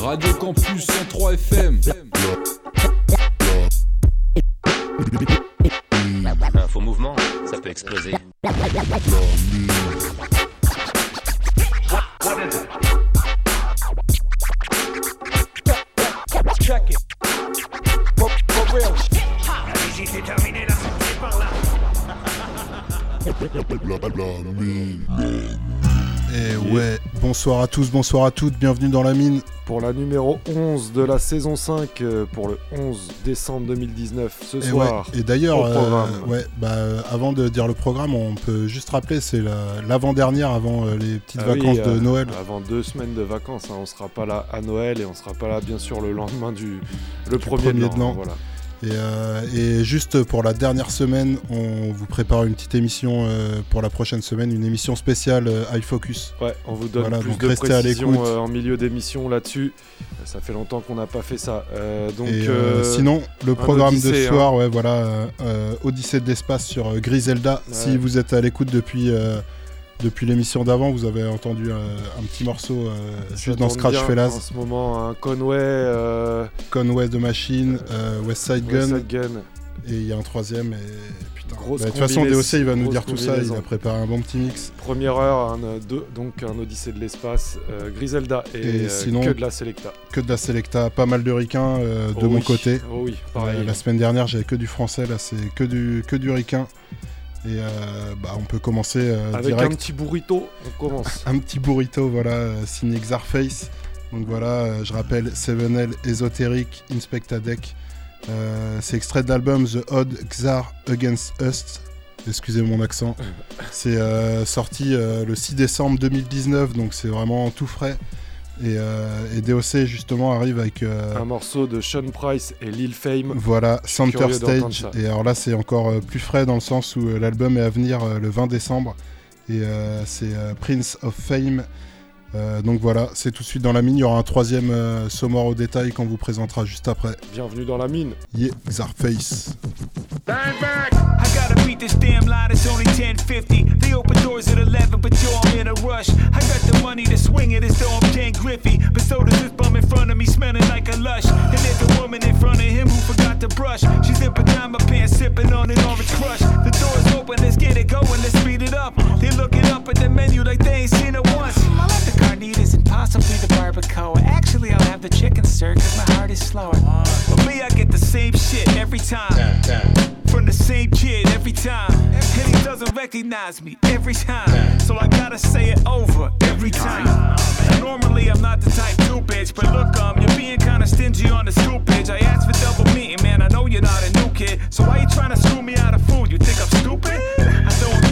Radio Campus 103 FM. Un faux mouvement, ça peut exploser. Bonsoir à tous, bonsoir à toutes, bienvenue dans la mine. pour la numéro 11 de la saison 5 euh, pour le 11 décembre 2019 ce Et, soir. ouais, et d'ailleurs, euh, ouais, bah, euh, avant de dire le programme, on peut juste rappeler, c'est la- l'avant-dernière avant euh, les petites Ah oui, vacances de Noël. Avant deux semaines de vacances, hein, on sera pas là à Noël et on sera pas là bien sûr le lendemain du le premier, premier de l'an. l'an. Voilà. Et, euh, et juste pour la dernière semaine, on vous prépare une petite émission euh, pour la prochaine semaine, une émission spéciale euh, iFocus. Ouais, on vous donne Voilà, plus donc de restez à précisions en milieu d'émission là-dessus. Ça fait longtemps qu'on n'a pas fait ça. Donc et sinon, le programme de ce hein. soir, ouais, voilà, Odyssée de l'espace sur Griselda. Ouais. Si vous êtes à l'écoute depuis, depuis l'émission d'avant, vous avez entendu euh, un petit morceau euh, juste dans Scratch Fellas, En ce moment, un Conway, euh, Conway the Machine, West Side Gun, West Side Gun. et il y a un troisième. Et putain. Grosse Bah, de toute façon, DOC il va nous dire tout ça. Il a préparé un bon petit mix. Première heure, un, deux- donc un Odyssée de l'espace, Griselda et, Et sinon- que de la Selecta. Que de la Selecta, pas mal de ricains de Oh mon côté. Oh oui, pareil. La semaine dernière, j'avais que du français. Là, c'est que du que du ricain. Et euh, bah, on peut commencer euh, Avec direct. un petit burrito, on commence. un petit burrito, voilà, euh, signé Xarface. Donc voilà, je rappelle, Sevenel, Ésotérique, Inspecta Deck. Euh, c'est extrait de l'album The Odd Xar Against Us. Excusez mon accent. C'est sorti le 6 décembre 2019, donc c'est vraiment tout frais. Et, euh, et DOC justement arrive avec euh, un morceau de Sean Price et Lil Fame. voilà Center Stage. Et alors là c'est encore euh, plus frais dans le sens où l'album est à venir le 20 décembre. Et c'est Prince of Fame. Euh, donc voilà, c'est tout de suite dans la mine. Il y aura un troisième euh, Somore au détail qu'on vous présentera juste après. Bienvenue dans la mine. Yeah, Xarface. I gotta beat this damn line, it's only 10.50 They open doors at 11, but yo, I'm in a rush. I got the money to swing it as though I'm Ken Griffey. But so does this bum in front of me, smelling like a lush. And there's a woman in front of him who forgot to brush. She's in pajama pants, sipping on an orange crush. The door's open, let's get it going, let's speed it up. They're looking up at the menu like they ain't seen it once I'll have the carnitas and possibly the barbacoa Actually, I'll have the chicken, sir, cause my heart is slower But me, I get the same shit every time from the same kid every time. And he doesn't recognize me every time. So I gotta say it over every time. Now, normally I'm not the type to bitch, but look, um, you're being kinda stingy on the scoopage. I asked for double meat, man. I know you're not a new kid. So why you trying to screw me out of food? You think I'm stupid?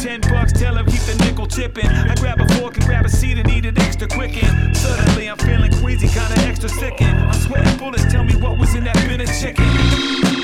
10 bucks, tell him keep the nickel tipping. I grab a fork and grab a seat and eat it extra quick. And suddenly I'm feeling queasy, kinda extra sick. And I'm sweating bullets, tell me what was in that bin of chicken.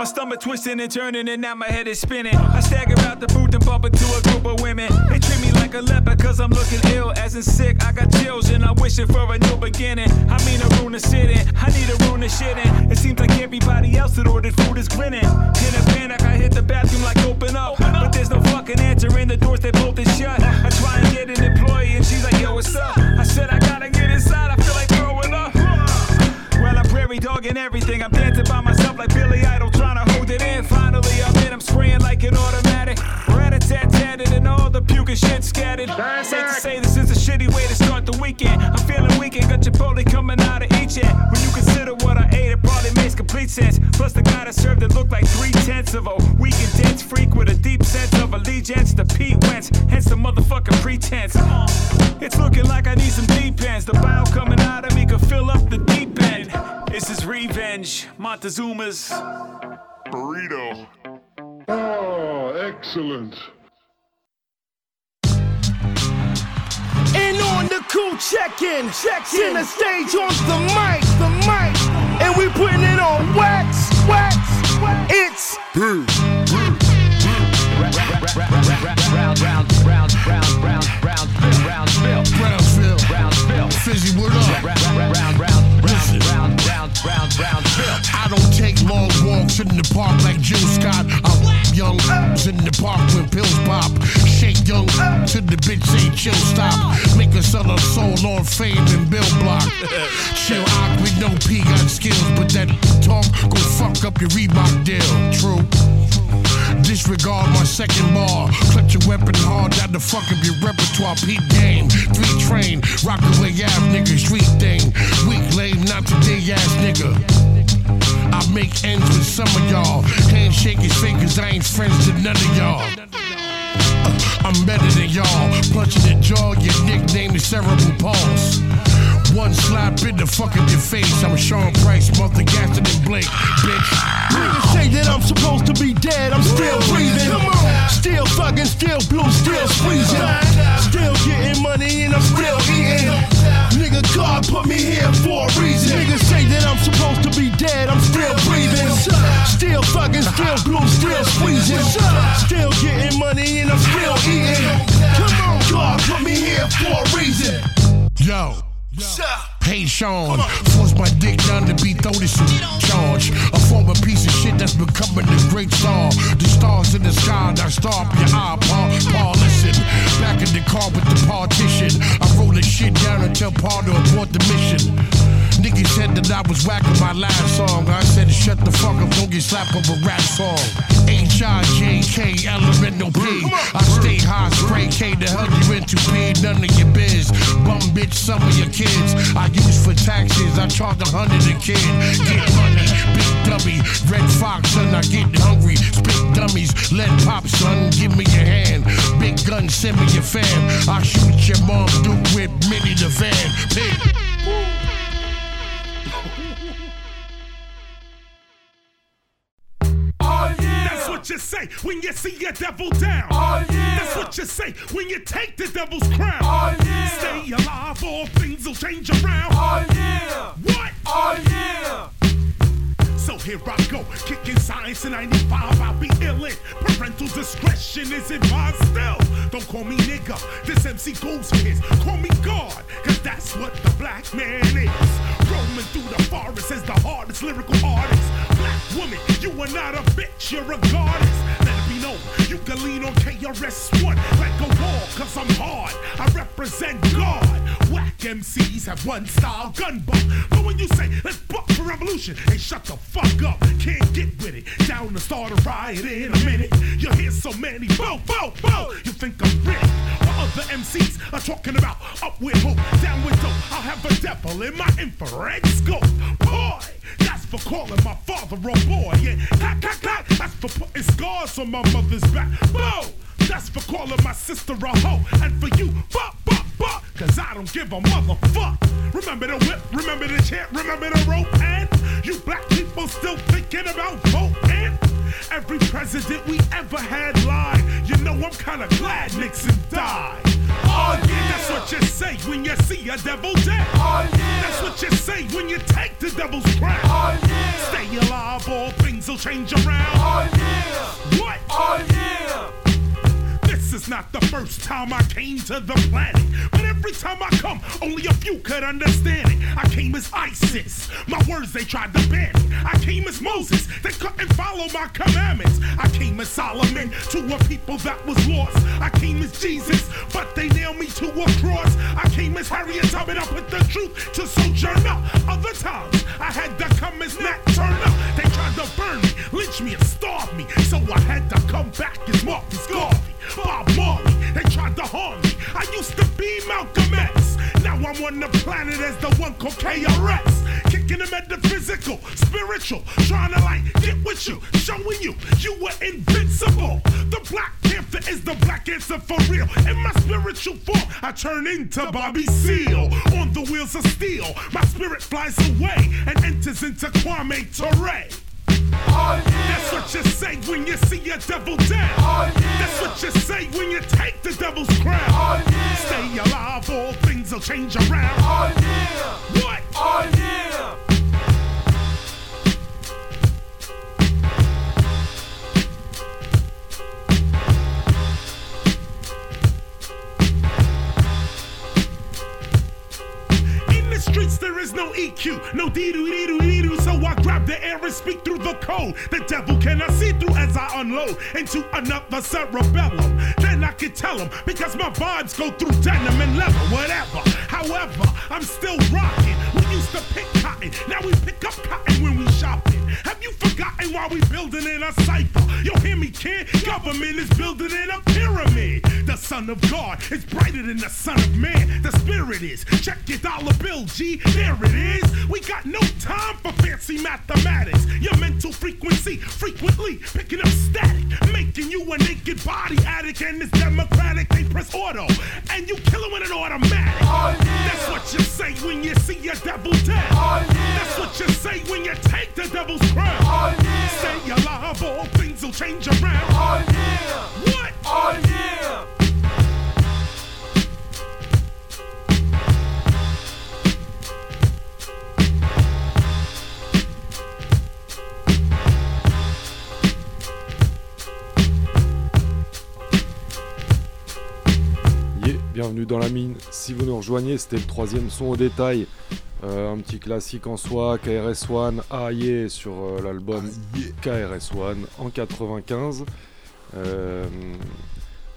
My stomach twisting and turning, and now my head is spinning. I stagger out the booth and bump into a group of women. They treat me like a leper, cause I'm looking ill, as in sick. I got chills, and I'm wishing for a new beginning. I mean, a room to sit in. I need a room to shit in. It seems like everybody else that ordered food is grinning. In a panic, I hit the bathroom like open up. But there's no fucking answer in the doors, they is shut. I try and get an employee, and she's like, yo, what's up? I said, I gotta get inside, I feel like throwing up. Well, I'm prairie dogging everything. I'm dancing by myself like Billy Idol, scattered. Safe to say this is a shitty way to start the weekend. I'm feeling weak and got Chipotle coming out of each end. When you consider what I ate, it probably makes complete sense. Plus, the guy that served it looked like three tenths of a weak and dense freak with a deep sense of allegiance to Pete Wentz. Hence the motherfucking pretense. It's looking like I need some deep ends. The bile coming out of me could fill up the deep end. This is revenge. Montezuma's. Burrito. Oh, excellent. And on the cool check-in, check-in the stage on the mic, the mic, and we putting it on wax, wax, it's Brownsville. Fizzy, what up? Listen. I don't take long walks in the park like Jill Scott. I'm young in the park when pills pop. Shake young to the bitch say chill stop. Make her sell her soul on fame and bill block. Chill out with no P got skills, but that talk gon' fuck up your Reebok deal. True. Disregard my second bar. Clutch your weapon hard, that the fuck up your repertoire. Peep game, three train, rock away ass nigga, street thing. Weak lame, not today ass nigga. I make ends with some of y'all. Handshake is cause I ain't friends to none of y'all. I'm better than y'all. Punching the jaw, your nickname is cerebral pulse. One slap in the fuck of your face. I'm Sean Price, Mother Gaston and Blake, bitch. Niggas say that I'm supposed to be dead, I'm still breathing. Still fucking, still blue, still squeezing. Still getting money and I'm still eating. Nigga, God put me here for a reason. Niggas say that I'm supposed to be dead, I'm still breathing. Still fucking, still blue, still squeezing. Still getting money and I'm still eating. Come on, God put me here for a reason. Yo. Yeah. Hey Sean, force my dick down to be thrown in charge. A former piece of shit that's becoming a great star. The stars in the sky, now stop your eye, Paul. Paul, listen. Back in the car with the partition. I roll the shit down and tell Paul to abort the mission. Niggas said that I was whacking my last song. I said shut the fuck up, don't get slapped a rap song. H-I-J-K, elemental P. I stay high, spray K, the hell you into P, none of your biz. Bum bitch, some of your kids. I use for taxes, I charge a hundred a kid. Get money, big dummy, red fox, son, I get hungry. Spit dummies, let pop, son, give me your hand. Big gun, send me your fam. I shoot your mom, Duke with Minnie the van. Pig. That's oh, what you say when you see your devil down. Oh, yeah. That's what you say when you take the devil's crown. Oh, yeah. Stay alive, all things will change around. Oh, yeah. What? Oh, yeah. So here I go, kicking science in 95, I'll be illin'. Parental discretion is advised still. Don't call me nigga, this MC goes his. Call me God, cause that's what the black man is. Roaming through the forest as the hardest lyrical artist. Black woman, you are not a bitch, you're a goddess. Let it be known, you can lean on KRS-One like a wall, cause I'm hard. I represent God. Whack MCs have one style, gun buck. But when you say, let's buck for revolution, hey, shut the fuck up. Can't get with it. Down to start a riot in a minute. You hear so many, bo, bo, bo. You think I'm rich. While other MCs are talking about up with hope, down with dope. I'll have a devil in my infrared scope. Boy, that's for calling my father a boy. Yeah, clack, clack, clack. That's for putting scars on my mother's back. Bo, that's for calling my sister a hoe. And for you, buck, buck, buck. Cause I don't give a motherfuck. Remember the whip, remember the chant, remember the rope, and you black people still thinking about voting. Every president we ever had lied. You know I'm kinda glad Nixon died. Oh yeah, that's what you say when you see a devil dead. Oh yeah, that's what you say when you take the devil's crown. Oh yeah, stay alive, all things will change around. Oh yeah, what? Oh yeah. This is not the first time I came to the planet. But every time I come, only a few could understand it. I came as ISIS. My words they tried to ban. I came as Moses. They couldn't follow my commandments. I came as Solomon to a people that was lost. I came as Jesus, but they nailed me to a cross. I came as Harriet Tubman. I put the truth to Sojourner. Other times, I had to come as Nat Turner. They tried to burn me, lynch me, and starve me. So I had to come back as Marcus Garvey. Bob Marley, they tried to harm me. I used to be Malcolm X. Now I'm on the planet as the one called KRS. Kicking them at the metaphysical, spiritual, trying to like get with you, showing you you were invincible. The Black Panther is the black answer for real. In my spiritual form, I turn into Bobby Seale. On the wheels of steel, my spirit flies away and enters into Kwame Ture. Oh, yeah. That's what you say when you see a devil down. Oh, yeah. That's what you say when you take the devil's crown. Oh, yeah. Stay alive, all things will change around. Oh, yeah. What? Oh, yeah. Streets there is no EQ, no dee doo dee doo dee doo. So I grab the air and speak through the code. The devil cannot see through as I unload into another cerebellum. Then I can tell him because my vibes go through denim and leather, whatever. However, I'm still rocking. Used to pick cotton, now we pick up cotton when we shopping. Have you forgotten why we building in a cipher? You hear me, kid? Government is building in a pyramid. The son of God is brighter than the son of man. The spirit is. Check your dollar bill, G. There it is. We got no time for fancy mathematics. Your mental frequency frequently picking up static, making you a naked body addict. And it's democratic. They press auto, and you kill it with an automatic. Oh, That's what you say when you see a devil dead. That's what you say when you take the devil's crown. Stay alive, all things will change around. What? Oh yeah. Bienvenue dans la mine. Si vous nous rejoignez, c'était le troisième son au détail. Euh, un petit classique en soi, KRS-One, Ah yeah, sur euh, l'album KRS-One en 95. Euh,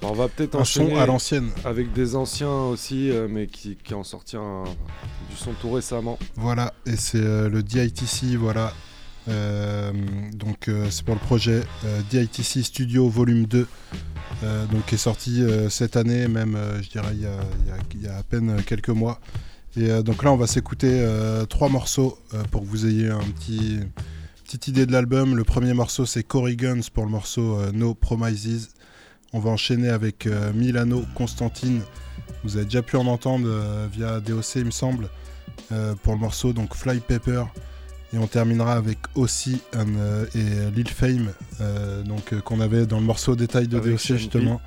bah, on va peut-être Un son enchaîner à l'ancienne. avec des anciens aussi, mais qui, qui ont sorti un- du son tout récemment. Voilà, et c'est le DITC, voilà. Euh, donc euh, c'est pour le projet euh, DITC Studio Volume 2, euh, donc qui est sorti cette année, même je dirais il y, a, à peine quelques mois. Et donc là on va s'écouter trois morceaux pour que vous ayez un petit petite idée de l'album. Le premier morceau c'est Cory Guns pour le morceau No Promises. On va enchaîner avec Milano Constantine. Vous avez déjà pu en entendre via DOC il me semble pour le morceau donc Fly Paper et on terminera avec aussi un, euh, et Lil Fame euh, donc euh, qu'on avait dans le morceau détail de Avec DOC justement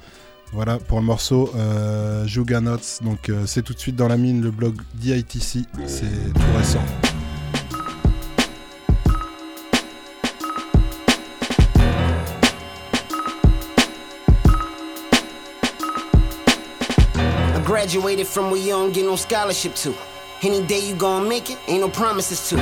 voilà pour le morceau euh, Juganots donc euh, c'est tout de suite dans la mine le blog DITC c'est tout récent I graduated from where you don't get no scholarship to. Any day you gon' make it, ain't no promises to.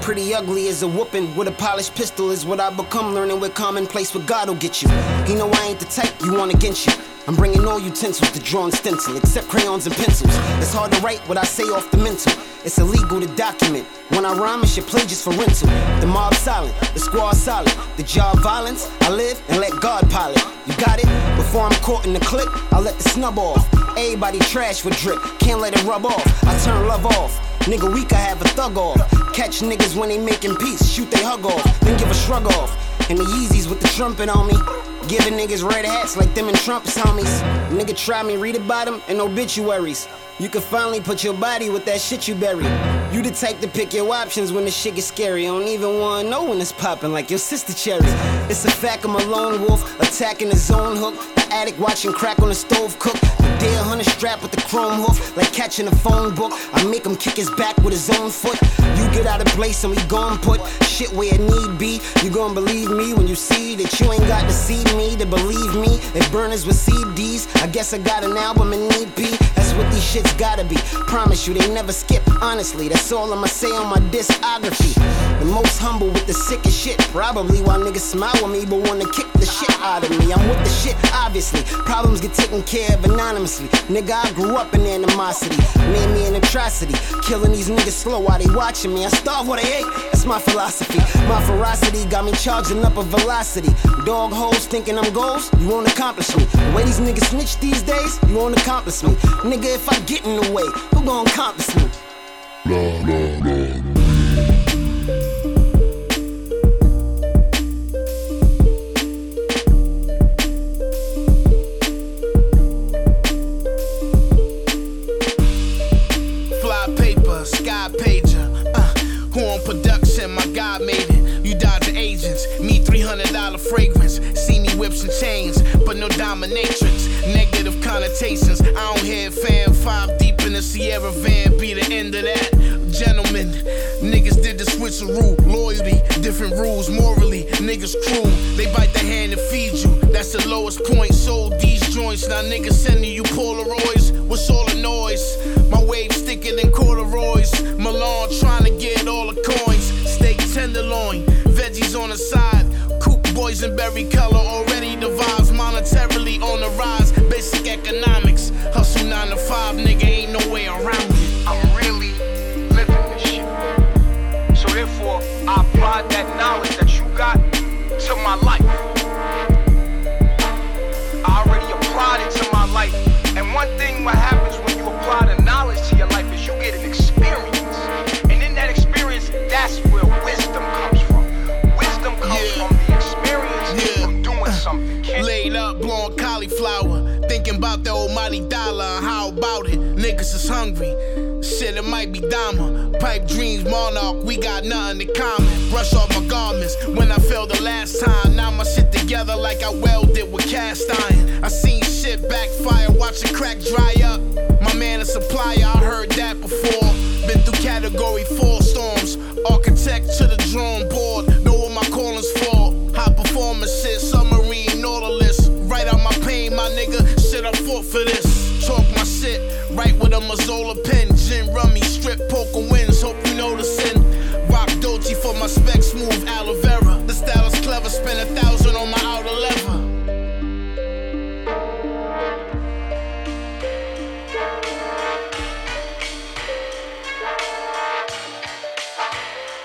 Pretty ugly as a whooping with a polished pistol is what I become. Learning with commonplace, what God'll get you. He know I ain't the type you want against you. I'm bringing all utensils to draw and stencil, except crayons and pencils. It's hard to write what I say off the mental. It's illegal to document. When I rhyme, it's your play just for rental. The mob silent, the squad solid. The job violence, I live and let God pilot. You got it? Before I'm caught in the clip, I let the snub off. Everybody trash with drip, can't let it rub off. I turn love off. Nigga, weak, I have a thug off. Catch niggas when they making peace, shoot they hug off, then give a shrug off. And the Yeezys with the trumpet on me. Giving niggas red hats like them and Trump's homies. Nigga, try me, read about them in obituaries. You can finally put your body with that shit you bury. You the type to pick your options when the shit gets scary. I don't even wanna know when it's popping like your sister cherry. It's a fact I'm a lone wolf, attacking the zone hook. The addict watching crack on the stove cook. The deer hunter strapped with the chrome hoof, like catching a phone book. I make him kick his back with his own foot. You get out of place and we gon' put shit where it need be. You gon' believe me when you see that you ain't got to see me to believe me. If burners with CDs, I guess I got an album and EP. That's what these shits gotta be. Promise you, they never skip. Honestly, that's all I'ma say on my discography. The most humble with the sickest shit. Probably why niggas smile with me but wanna kick the shit out of me. I'm with the shit, obviously. Problems get taken care of anonymously. Nigga, I grew up in animosity. Made me an atrocity. Killing these niggas slow while they watching me. I starve what I ate. That's my philosophy. My ferocity got me charging up a velocity. Dog holes thinking I'm goals, you won't accomplish me. The way these niggas snitch these days, you won't accomplish me. Nigga, if I get in the way, who gon' accomplish me? Fly paper, sky pager. Uh, who on production? My God made it. You dodge agents. Me $300 fragrance. See me whips and chains, but no dominatrix. Negative connotations. I don't hear fan five deep in the Sierra van. Be the end of that. Niggas did the switcheroo. Loyalty, different rules. Morally, niggas cruel. They bite the hand and feed you. That's the lowest point. Sold these joints. Now niggas sending you Polaroids. What's all the noise? My wave thicker than corduroys. Milan trying to get all the coins. Steak tenderloin veggies on the side. Coop boys in berry color already the vibes Hungry. Shit, it might be Dama. Pipe dreams, monarch. We got nothing in common. Brush off my garments when I fell the last time. Now my shit together like I welded with cast iron. I seen shit backfire, watch it crack dry up. My man a supplier, I heard that before. Been through category four storms. Architect to the drawing board. Know what my calling's for. High performance shit, submarine, nautilus. Right out my pain, my nigga. Shit, I fought for this. With a Mazzola pen. Gin rummy, strip poker wins. Hope you noticing. Rock Dolce for my spec smooth aloe vera. The style is clever, spend a thousand on my outer lever.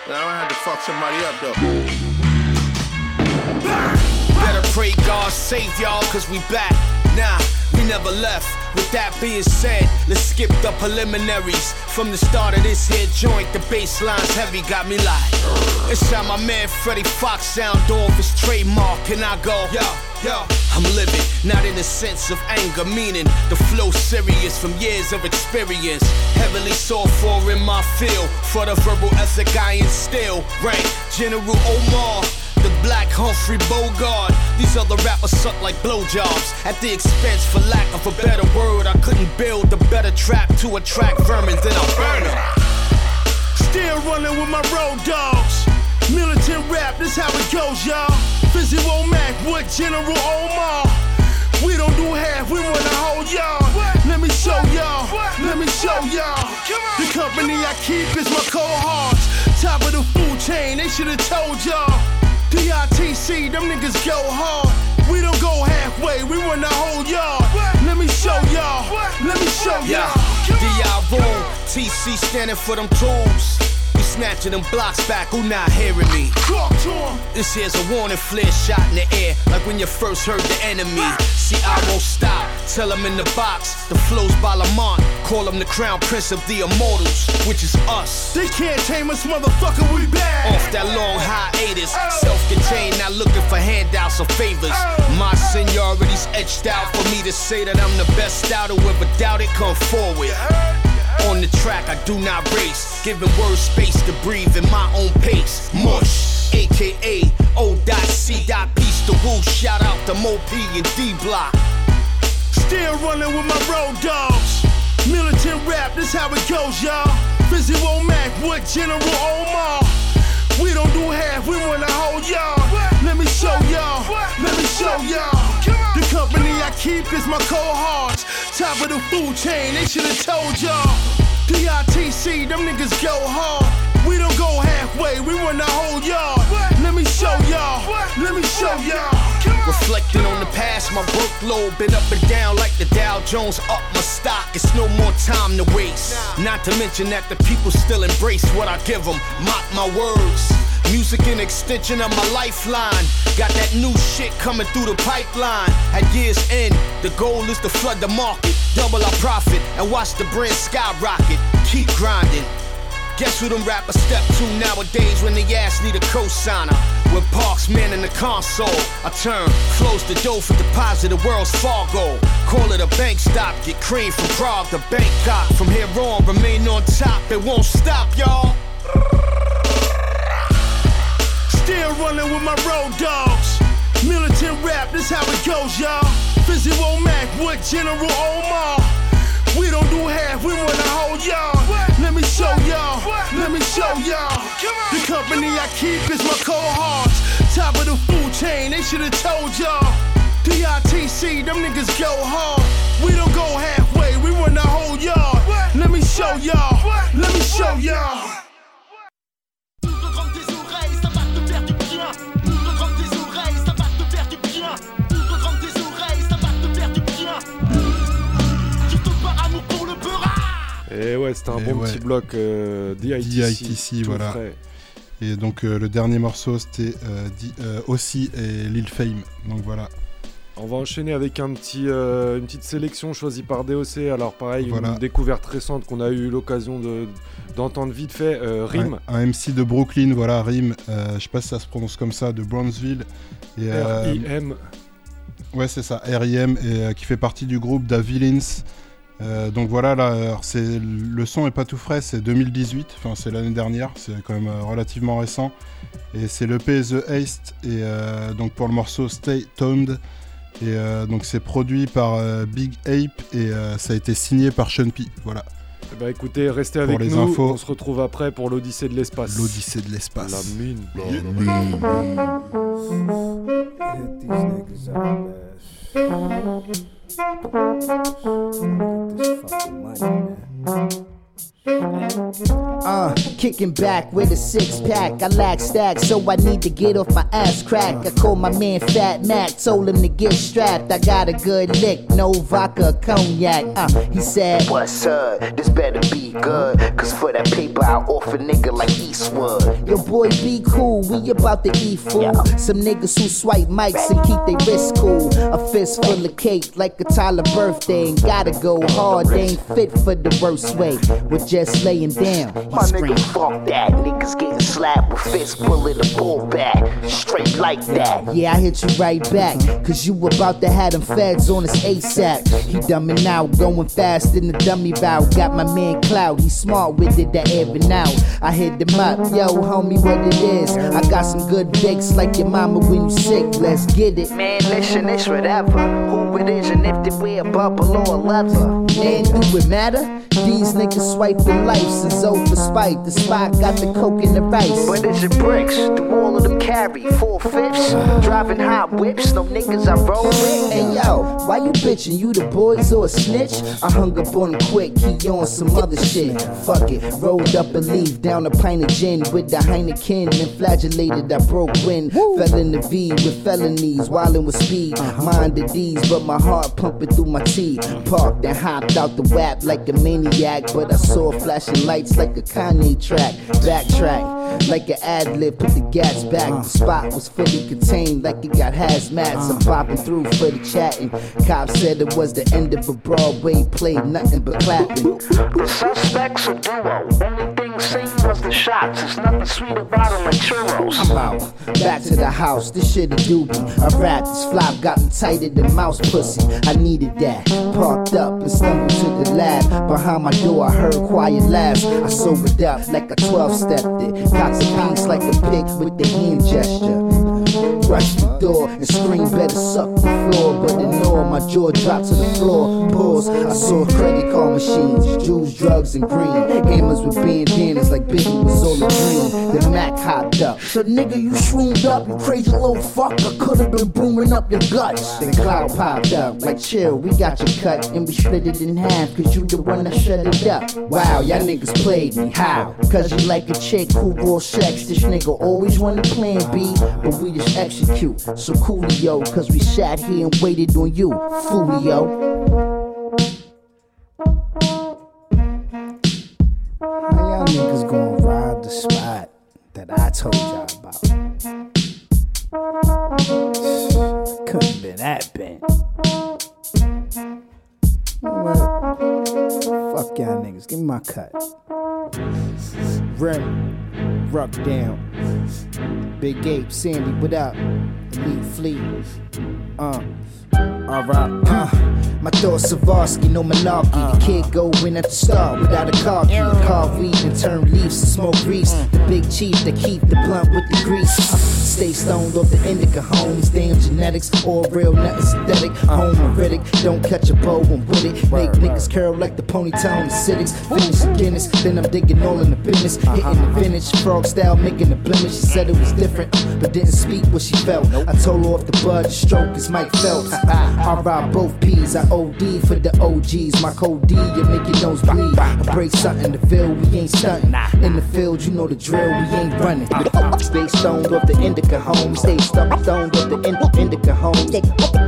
Now I had to fuck somebody up though. Better pray God save y'all, cause we back. Nah, never left. With that being said, let's skip the preliminaries. From the start of this here joint, the bassline's heavy, got me like. It's how my man Freddie Fox sound off his trademark, and I go, yo, yo. I'm living, not in the sense of anger, meaning the flow serious from years of experience. Heavily sought for in my field, for the verbal ethic I instill. Rank General Omar. Black Humphrey Bogart. These other rappers suck like blowjobs. At the expense, for lack of a better word, I couldn't build a better trap to attract vermin than I burn 'em. Still running with my road dogs. Militant rap, this how it goes, y'all. Visual Mac with General Omar. We don't do half, we want the whole yard. Let me show y'all, let me show y'all. The company I keep is my cohorts. Top of the food chain, they should've told y'all. DITC, them niggas go hard. We don't go halfway, we want the whole yard. Let me show y'all, let me show y'all. DI room, TC standing for them tools. Snatching them blocks back, who not hearing me? Talk to 'em. This here's a warning flare shot in the air, like when you first heard the enemy. See, I won't stop, tell them in the box. The flows by Lamont, call him the crown prince of the immortals, which is us. They can't tame us, motherfucker, we back. Off that long hiatus, oh. self contained, not looking for handouts or favors. Oh. My seniority's etched out for me to say that I'm the best out of whoever doubt it, come forward. On the track, I do not race, giving words space to breathe in my own pace. Mush, aka O.C. Piece the woo. Shout out to Mo P and D Block. Still running with my road dogs. Militant rap, this how it goes, y'all. Visual Mac what General Omar. We don't do half, we want the whole yard. Let me show y'all, let me show y'all. The company I keep is my cohorts. Top of the food chain, they should've told y'all. DITC, them niggas go hard. We don't go halfway, we want the whole yard. Let me show y'all, let me show y'all. Reflecting on the past, my workload been up and down like the Dow Jones up my stock. It's no more time to waste. Not to mention that the people still embrace what I give them. Mock my words. Music an extension of my lifeline. Got that new shit coming through the pipeline. At year's end, the goal is to flood the market, double our profit, and watch the brand skyrocket. Keep grinding. Guess who them rappers step to nowadays when they ass need a cosigner? With Parks man in the console, I turn, close the door for deposit the world's Fargo. Call it a bank stop, get cream from Prague to Bangkok. From here on, remain on top, it won't stop, y'all. Still running with my road dogs. Militant rap, this how it goes, y'all. Visual Mac with General Omar. We don't do half, we want the whole yard. Let me show y'all, let me show y'all. The company I keep is my cohorts. Top of the food chain, they should've told y'all. DITC, them niggas go hard. We don't go halfway, we want the whole yard. Let me show y'all, let me show y'all. Et ouais, c'était un Et bon ouais. petit bloc euh, DITC. DITC, voilà. frais. Et donc euh, le dernier morceau c'était euh, Di- euh, aussi et Lil Fame. Donc voilà. On va enchaîner avec un petit, euh, une petite sélection choisie par DOC. Alors pareil, Voilà. une découverte récente qu'on a eu l'occasion de- d'entendre vite fait. euh, Rim. Un, un MC de Brooklyn, voilà, Rim. euh, je sais pas si ça se prononce comme ça, de Brownsville. Et, euh, R.I.M.. Ouais, c'est ça, R.I.M. et euh, qui fait partie du groupe Da Villains. Euh, donc voilà, là, c'est le son est pas tout frais, c'est 2018, enfin c'est l'année dernière, c'est quand même euh, relativement récent. Et c'est le The Haste, et euh, donc pour le morceau Stay Toned. Et euh, donc c'est produit par euh, Big Ape et euh, ça a été signé par Sean P. Voilà. Eh ben, écoutez, restez Pour avec les nous. infos. On se retrouve après pour l'Odyssée de l'espace. L'Odyssée de l'espace. La mine. Up, man. Get this fucking money, man. Uh, kicking back with a six pack. I lack stacks, so I need to get off my ass crack. I called my man Fat Mac, told him to get strapped. I got a good lick, no vodka, cognac. Uh, he said, What's up? This better be good. Cause for that paper, I'll offer nigga like Eastwood. Yo, boy, be cool. We about to eat food. Some niggas who swipe mics and keep their wrists cool. A fist full of cake like a Tyler birthday. And gotta go hard, they ain't fit for the worst way. We're just laying down. He My nigga, fuck that. Niggas getting slapped with fists pulling the ball back. Straight like that. Yeah, I hit you right back. Cause you about to have them feds on us ASAP. He dumbing out, going fast in the dummy bout. Got my man Cloud, he smart with it, that and out. I hit him up, yo, homie, what it is. I got some good dicks like your mama when you sick. Let's get it. Man, listen, it's whatever. Who it is and if they wear a bubble or a leather. Man, do it matter? These niggas swiping license over spite. The spot got the coke and the rice. But is it bricks? Do all of them carry four fifths? Driving hot whips, no niggas I roll with. Hey yo, why you bitching? You the boys or a snitch? I hung up on him quick, he on some other shit. Fuck it, rolled up a leaf, down a pint of gin with the Heineken and flagellated. I broke wind, fell in the V with felonies, wildin' with speed. Uh-huh. Minded these, but my heart pumping through my teeth. Parked and hopped out the wap like a maniac, but I saw flashing lights like a Kanye track. Backtrack. Like an ad lib, put the gas back. The spot was fully contained, like it got hazmats. I'm popping through for the chatting. Cops said it was the end of a Broadway play, nothing but clapping. The suspects a duo. Seen was the shots. It's nothing sweet about them like churros. I'm out, back to the house. This shit a doobie. I rap this flop, got me tighter than mouse pussy. I needed that. Parked up and stumbled to the lab. Behind my door, I heard quiet laughs. I sobered up like a 12 stepped it. Got some pinks like a pig with the hand gesture. Rush the door and scream, better suck the floor. But ignore my jaw dropped to the floor. Pause. I saw credit card machines, Jews, drugs, and green. Hammers with bandanas like Biggie was all the green. Then Mac hopped up. So nigga, you shroomed up, you crazy little fuck. I could've been booming up your guts. Then Cloud popped up, like chill, we got your cut and we split it in half. Cause you the one that shut it up. Wow, y'all niggas played me. How? Cause you like a chick who raw sex. This nigga always wanted plan B, but we just execute. So coolio, cause we sat here and waited on you, foolio. How y'all niggas gonna rob the spot that I told y'all about? Couldn't been that bad. Know what? Fuck y'all niggas. Give me my cut. Rim, Ruck down. Big Ape, Sandy, what up? Elite Fleet. Uh. Alright, uh. My thoughts Savarsky, no malarkey. The kid go at the start without a car key. Carve weed and turn leaves to smoke grease. The big chief that keep the blunt with the grease. Stay stoned off the indica homes. Damn genetics, all real, nothing synthetic. Homeritic, don't catch a bow and with it. Make niggas curl like the ponytail and acidics. Finish the Guinness, then I'm digging all in the business. Uh-huh. Hitting the vintage, frog style, making the blemish. She said it was different, but didn't speak what she felt. I told her off the bud, the stroke is Mike Phelps. Uh-huh. I ride both P's, I OD for the OGs. My code D, you make your nose bleed. I break something, to feel we ain't stunting. In the field, you know the drill, we ain't running. Uh-huh. Stay stoned off the indica indica home. Stay stoned off the in- indica home.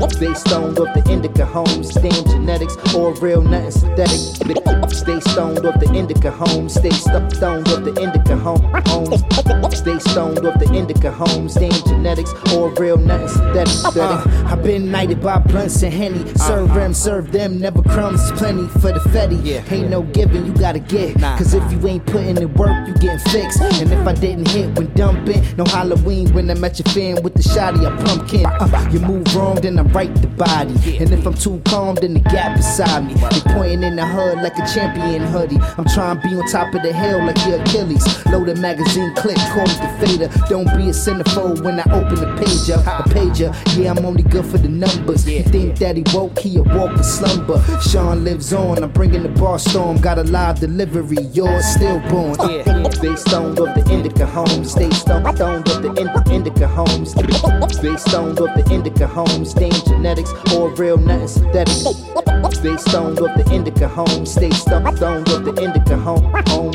Stay stoned off the indica home. Damn genetics or real nothing synthetic. Stay stoned off the indica home. Stay stoned off the indica home. home. Stay stoned off the indica home. Damn genetics or real nothing synthetic. Uh, I've been knighted by blunts and henny. Serve them, serve them, never crumbs, plenty for the fetty. Ain't no giving, you gotta get. Cause if you ain't putting in work, you getting fixed. And if I didn't hit when dumping, no Halloween when I'm at your fan with the shotty, I pumpkin. Uh, you move wrong, then I right the body. And if I'm too calm, then the gap beside me. They pointing in the hood like a champion hoodie. I'm trying to be on top of the hill like your Achilles. Load a magazine clip, call it the fader. Don't be a centerfold when I open the page up. A pager, yeah, I'm only good for the numbers. You think that he woke, he a walk a slumber. Sean lives on, I'm bringing the bar storm. Got a live delivery, yours stillborn. Yeah, stay stoned off the indica home. Stay stoned, stoned off the in- indica home. Stay stoned off the indica home. Stay genetics or real nothing synthetic. Stay stoned off the indica home. Stay stoned, stoned off the indica home. home.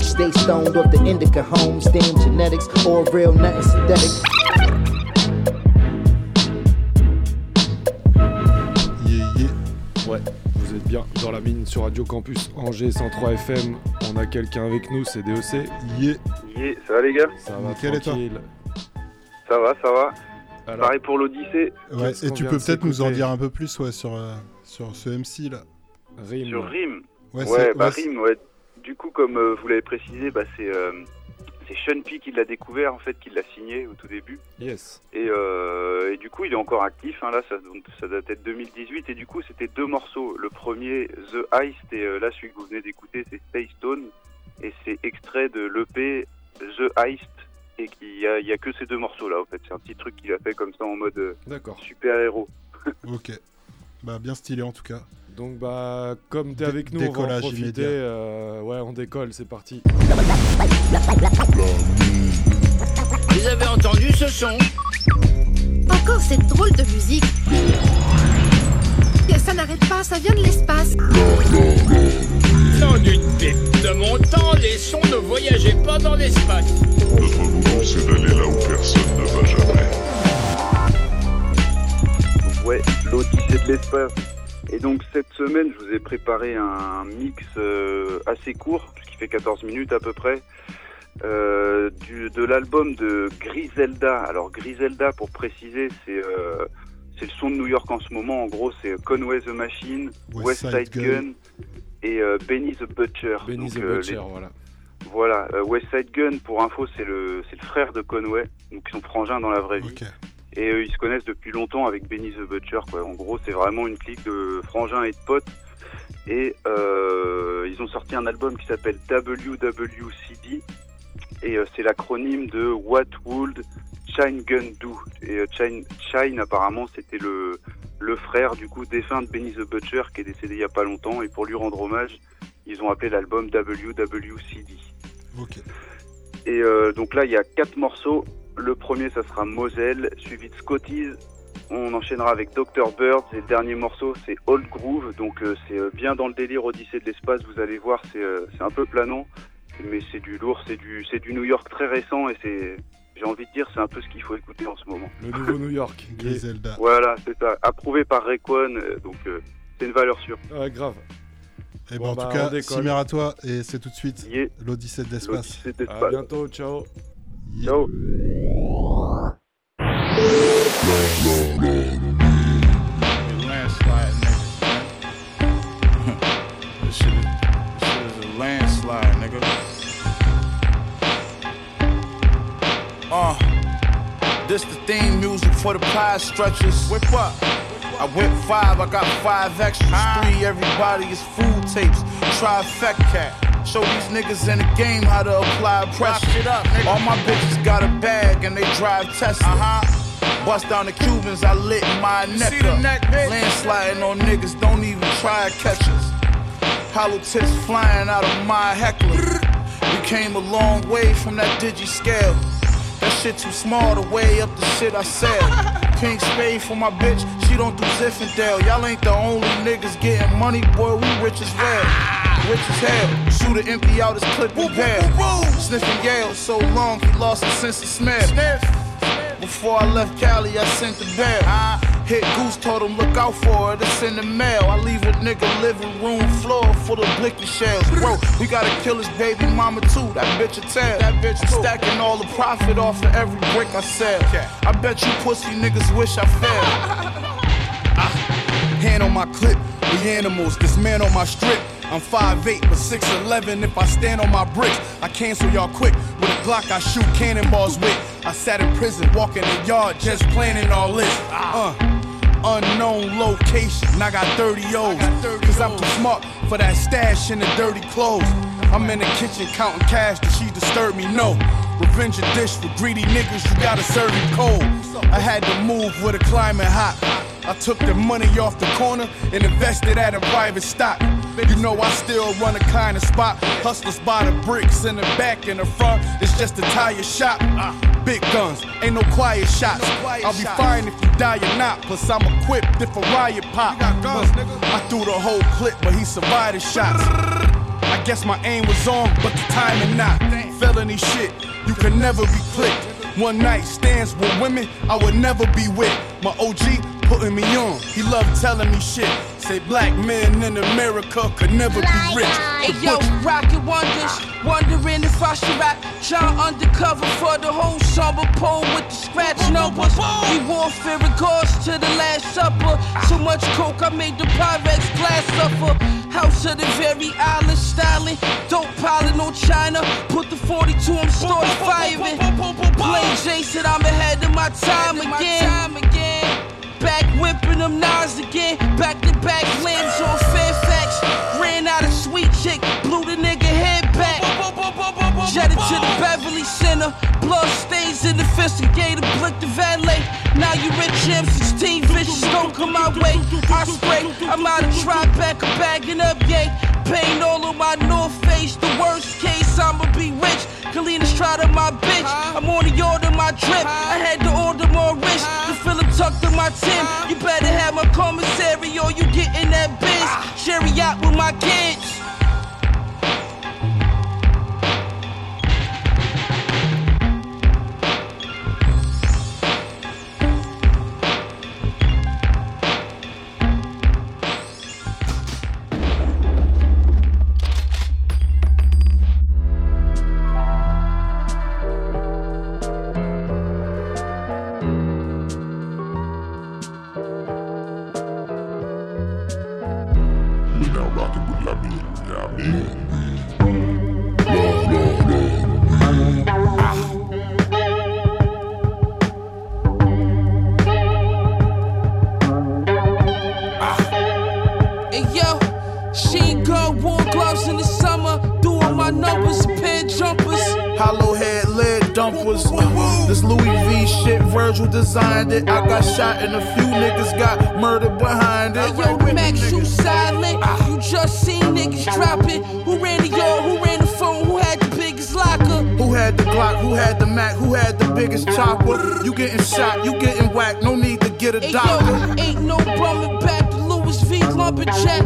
Stay stoned off the indica home. Stay genetics or real nothing synthetic. Ouais, vous êtes bien dans la mine sur Radio Campus Angers 103 FM. On a quelqu'un avec nous, c'est DOC. Yeah. Yeah, ça va les gars? Ça va Nickel, et toi? tranquille. Ça va, ça va. Alors, Pareil pour l'Odyssée. Ouais, et tu peux peut-être nous en dire un peu plus ouais, sur, euh, sur ce MC là. Rime. Sur Rim. Ouais, bah ouais, c'est- Rim, ouais. Du coup, comme euh, vous l'avez précisé, bah, c'est euh, c'est Sean P qui l'a découvert, en fait, qui l'a signé au tout début. Yes. Et, euh, et du coup, il est encore actif. hein, là, ça, donc, ça date de 2018. Et du coup, c'était deux morceaux. Le premier, The Heist, et euh, là, celui que vous venez d'écouter, c'est Stay Stone. Et c'est extrait de l'EP The Heist. Et qu'il y a, a que ces deux morceaux là, en fait. C'est un petit truc qu'il a fait comme ça en mode euh, super-héros. Ok. Bah, bien stylé en tout cas. Donc bah comme t'es avec nous, on va en profiter. euh, ouais, on décolle, c'est parti. Vous avez entendu ce son? Encore cette drôle de musique. Ça n'arrête pas, ça vient de l'espace. Nom d'une pipe. De mon temps, les sons ne voyageaient pas dans l'espace. C'est d'aller là où personne ne va jamais. Ouais, l'Odyssée de l'espace. Et donc cette semaine, je vous ai préparé un mix euh, assez court, qui fait 14 minutes à peu près, euh, du, de l'album de Griselda. Alors Griselda, pour préciser, c'est euh, c'est le son de New York en ce moment. En gros, c'est Conway the Machine, West West Side Side Gun. Gun et euh, Benny the Butcher. Benny Donc, the euh, Butcher, les- voilà. Voilà, euh, West Side Gun, pour info, c'est le, c'est le frère de Conway, donc ils sont frangins dans la vraie vie. Et euh, ils se connaissent depuis longtemps avec Benny the Butcher, quoi. En gros, c'est vraiment une clique de frangins et de potes. Et euh, ils ont sorti un album qui s'appelle WWCD. Et euh, c'est l'acronyme de What Would Shine Gun Do? Et euh, Shine, Shine, apparemment, c'était le, le frère, du coup, défunt de Benny the Butcher, qui est décédé il y a pas longtemps. Et pour lui rendre hommage, ils ont appelé l'album WWCD. Ok. Et euh, donc là, il y a quatre morceaux. Le premier, ça sera Moselle, suivi de Scotties. On enchaînera avec Dr. Bird. Et le dernier morceau, c'est Old Groove. Donc euh, c'est euh, bien dans le délire Odyssée de l'espace. Vous allez voir, c'est euh, c'est un peu planant. Mais c'est du lourd, c'est du, c'est du New York très récent. Et c'est, j'ai envie de dire, c'est un peu ce qu'il faut écouter en ce moment. Le nouveau New York. Griselda. Voilà, c'est ça. Approuvé par Rayquan. euh, donc euh, c'est une valeur sûre. Ouais, grave. Et Bon, bon, en bah, tout cas. Cimer à toi, et c'est tout de suite Yeah. l'Odyssée de l'espace. À bientôt, ciao. Ciao. landslide, nigga. this, shit is, this shit is a landslide, nigga. Uh, this the theme music for the past stretches. Whip up. I whip five, I got five extras. Three, everybody is food tapes. Try Trifecta. Cat. Show these niggas in the game how to apply pressure. All my bitches got a bag and they drive Tesla. Uh-huh. Bust down the Cubans, I lit my neck See the up. neck. Landsliding on niggas, don't even try to catch us. Hollow tips flying out of my heckler. We came a long way from that digi scale. That shit too small to weigh up the shit I sell. Pink spade for my bitch, she don't do Zinfandel. Y'all ain't the only niggas getting money, boy, we rich as well. Rich as hell. Shooter empty out his clip and bail. Sniffing Yale so long he lost his sense of smell. Before I left Cali, I sent the bell. Hit Goose, told him look out for it, it's in the mail. I leave a nigga living room floor full of blicky shells. Bro, we gotta kill his baby mama too, that bitch a tell. That bitch stacking all the profit off of every brick I sell. I bet you pussy niggas wish I fell. Ah, hand on my clip, we animals, this man on my strip. I'm 5'8, but 6'11 if I stand on my bricks. I cancel y'all quick with a Glock I shoot cannonballs with. I sat in prison, walking the yard, just planning all this. Uh, unknown location, I got 30 O's. Cause I'm too smart for that stash in the dirty clothes. I'm in the kitchen counting cash, did she disturb me? No. Revenge a dish for greedy niggas, you gotta serve it cold. I had to move with a climate hot. I took the money off the corner and invested at a private stock. You know I still run a kind of spot. Hustlers by the bricks in the back and the front. It's just a tire shop. Big guns, ain't no quiet shots. I'll be fine if you die or not. Plus I'm equipped if a riot pop. I threw the whole clip, but he survived the shots. I guess my aim was on, but the timing not. Felony shit, you can never be clipped. One night stands with women I would never be with. My OG putting me on, he loved telling me shit. Say black men in America could never be rich. Hey yo, rocket wonders, wondering if I should rap. John undercover for the whole summer pole with the scratch numbers. We warfare regards to the last supper. Too much coke, I made the Pyrex glass suffer. House of the very island styling. Dope piling on China. Put the 42, I'm starting firing. Plain Jason, I'm ahead of my time again. Back whipping them knives again. Back to back limbs on Fairfax. Ran out of sweet chick, blew Jetted to the Beverly Center. Blood stains in the the blick the valet. Now you rich M16 vicious, don't come my way. I spray, I'm out of Tribeca, bagging up, yay. Pain all on my North Face. The worst case, I'ma be rich. Kalina Strada, my bitch. I'm on the order, my drip. I had to order more rich. The Philip tucked in my Tim. You better have my commissary or you get in that biz. Sherry out with my kids. And a few niggas got murdered behind it. Hey yo, Max, you silent. Ah. You just seen niggas dropping. Who ran the yard? Who ran the phone? Who had the biggest locker? Who had the Glock? Who had the Mac? Who had the biggest chopper? You getting shot, you getting whacked. No need to get a Hey doctor. yo, ain't no bumming back to Louis V lumberjack.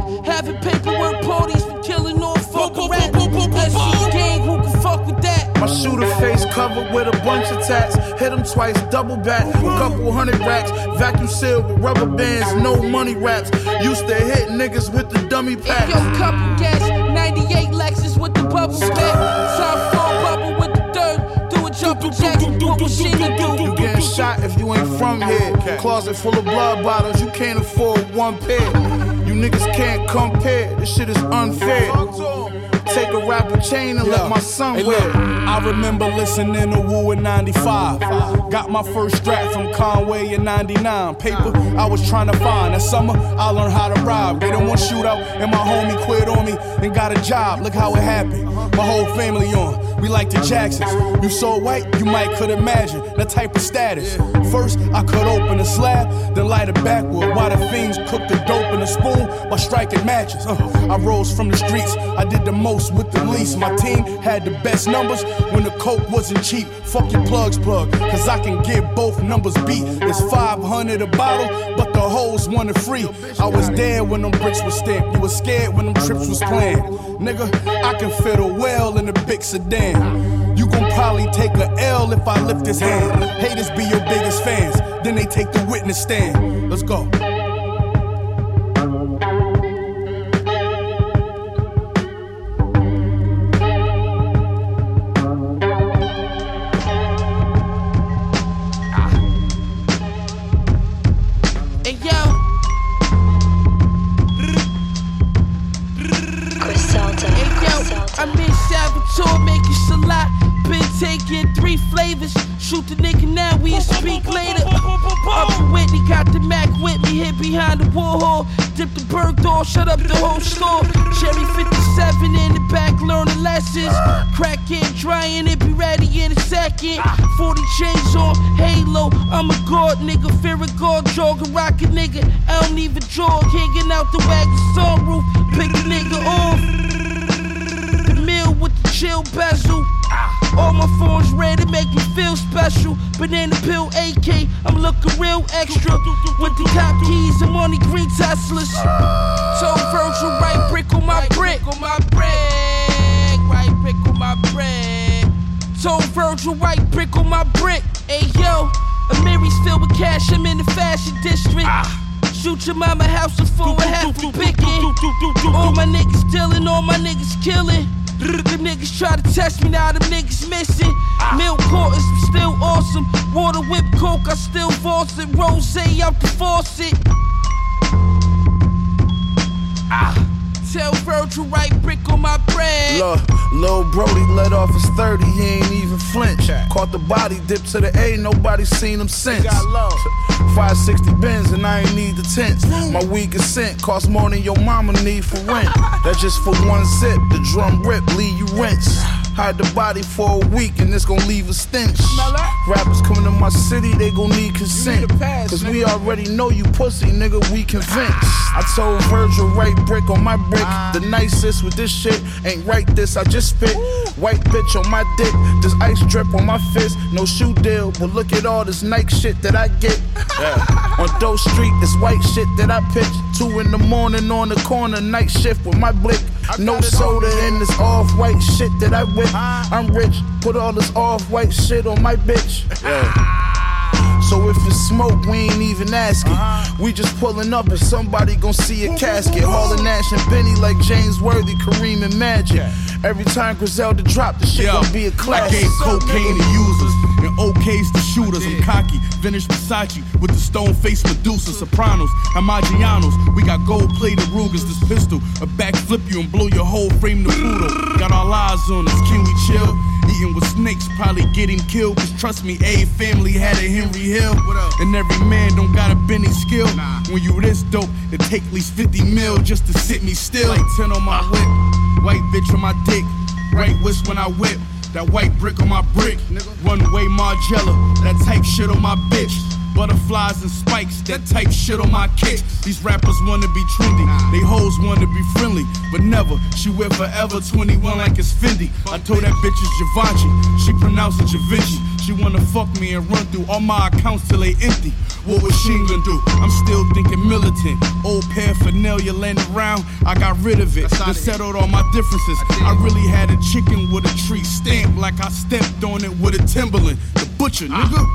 My shooter face covered with a bunch of tats. Hit him twice, double back, a couple hundred racks. Vacuum sealed with rubber bands, no money wraps. Used to hit niggas with the dummy pack. packs. yo, couple gas, 98 Lexus with the bubble back. Top floor bubble with the dirt. Do a jumping jack. What was she to do? You getting shot if you ain't from here. Closet full of blood bottles, you can't afford one pair. You niggas can't compare, this shit is unfair. Take a rapper chain and let my son Hey, wear look. I remember listening to Woo in 95. Got my first strap from Conway in 99. Paper I was trying to find. That summer, I learned how to rob. Get in one shootout, and my homie quit on me and got a job. Look how it happened. My whole family on. We like the Jacksons. You so white, you might could imagine the type of status. First, I cut open a slab, then light it backward while the fiends cook the dope in a spoon by striking matches. Uh, I rose from the streets, I did the most with the least. My team had the best numbers when the coke wasn't cheap. Fuck your plugs, plug, cause I can get both numbers beat. It's 500 a bottle, but the hoes wanted free. I was there when them bricks were stamped. You was scared when them trips was planned. Nigga, I can fit a well in a big sedan. You gon' probably take a L if I lift his hand. Haters be your biggest fans, then they take the witness stand. Let's go. Jog a rocket nigga. I don't even jog, hanging out the wagon sunroof. Pick a nigga off. The mill with the chill bezel. All my phones red, it make me feel special. Banana pill AK, I'm looking real extra. With the top keys, I'm on the green Teslas. Told Virgil, right brick on my brick. On my brick, right brick on my brick. Told Virgil, right brick on my brick. Hey yo, filled with cash, I'm in the fashion district. Shoot your mama house before I have to pick it. All my niggas dealing, all my niggas killing. The niggas try to test me, now them niggas missing. Milk quarters, still awesome. Water whip coke, I still force it. Rose out the faucet. Ah. Tell Virgil right brick on my bread. Look, Lil Brody let off his 30, he ain't even flinch. Caught the body, dip to the A, nobody seen him since. 560 bins and I ain't need the tents. My weed consent cost more than your mama need for rent. That's just for one zip, the drum rip, leave you rinse. Hide the body for a week and it's gon' leave a stench. Rappers coming to my city, they gon' need consent. Cause we already know you pussy, nigga, we convinced. I told Virgil, right brick on my brick. The nicest with this shit ain't right this, I just spit. White bitch on my dick, this ice drip on my fist. No shoe deal, but look at all this Nike shit that I get. Yeah. On Doe Street, this white shit that I pitch. Two in the morning on the corner, night shift with my blick. No soda in this off white shit that I whip. I'm rich, put all this off white shit on my bitch. Yeah. So if it's smoke, we ain't even asking. Uh-huh. We just pulling up and somebody gon' see a casket. Hauling Nash and Benny like James Worthy, Kareem and Magic. Every time Griselda drop, the shit Yo, gon' be a I classic. gave cocaine to users OKs to shooters. I'm cocky, vintage Versace with the stone face Medusa, Sopranos, Amagianos. We got gold plated Rugers, this pistol, a backflip you and blow your whole frame to poodle. Got our eyes on us, can we chill? Eating with snakes, probably get him killed. Cause trust me, a family had a Henry Hill. And every man don't got a Benny skill. When you this dope, it take at least 50 mil just to sit me still. Like 10 on my ah. whip, white bitch on my dick, right wrist when I whip. That white brick on my brick, runway Margiela, that type shit on my bitch. Butterflies and spikes, that type shit on my kicks. These rappers wanna be trendy, they hoes wanna be friendly, but never. She wear forever 21 like it's Fendi. I told that bitch it's Givenchy, she pronounced it Givenchy. She wanna fuck me and run through all my accounts till they empty. What was she gonna do? I'm still thinking militant. Old paraphernalia laying around, I got rid of it. Then settled all my differences. I really had a chicken with a tree stamp like I stepped on it with a Timberland. The butcher, nigga.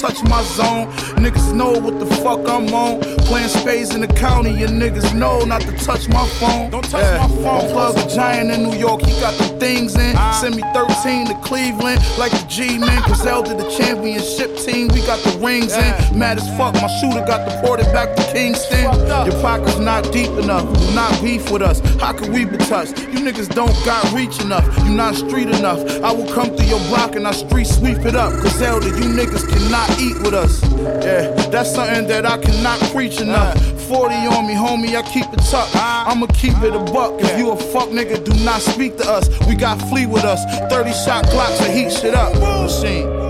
Touch my zone. Niggas know what the fuck I'm on. Playing spades in the county, and niggas know not to touch my phone. Don't touch my phone. Plug a giant in New York, he got the things in. Ah. Send me 13 to Cleveland, like the G man. Griselda, the championship team, we got the rings in. Mad as fuck, my shooter got deported back to Kingston. Your pocket's not deep enough, do not beef with us. How can we be touched? You niggas don't got reach enough, you not street enough. I will come through your block and I street sweep it up. Griselda, you niggas cannot eat with us. Yeah, that's something that I cannot preach enough. 40 on me, homie, I keep it tucked. I'ma keep it a buck. If you a fuck nigga, do not speak to us. We got flee with us. 30 shot glocks to heat shit up. Machine.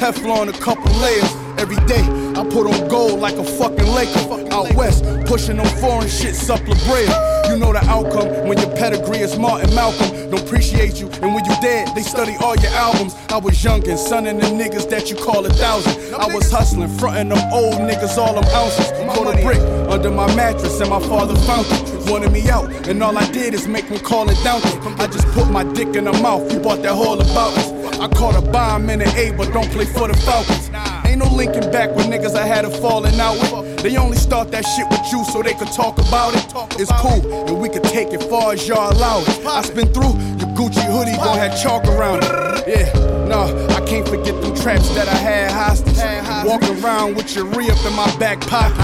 Teflon a couple layers. Every day, I put on gold like a fucking Laker. Out west, pushing on foreign shit, sup La Brea. You know the outcome when your pedigree is Martin Malcolm. Don't appreciate you, and when you dead, they study all your albums. I was young and sonning the niggas that you call a thousand. I was hustling, fronting them old niggas all them ounces. Caught a brick under my mattress, and my father found it. Wanted me out, and all I did is make him call it down. I just put my dick in her mouth. You bought that whole about us. I caught a bomb in the A, but don't play for the Falcons. Ain't no linking back with niggas I had a falling out with. They only start that shit with you so they could talk about it. It's cool, and we could take it far as y'all allow it. I spin through, your Gucci hoodie gon' have chalk around it. Yeah, nah, can't forget them traps that I had hostage. Walking around with your re up in my back pocket.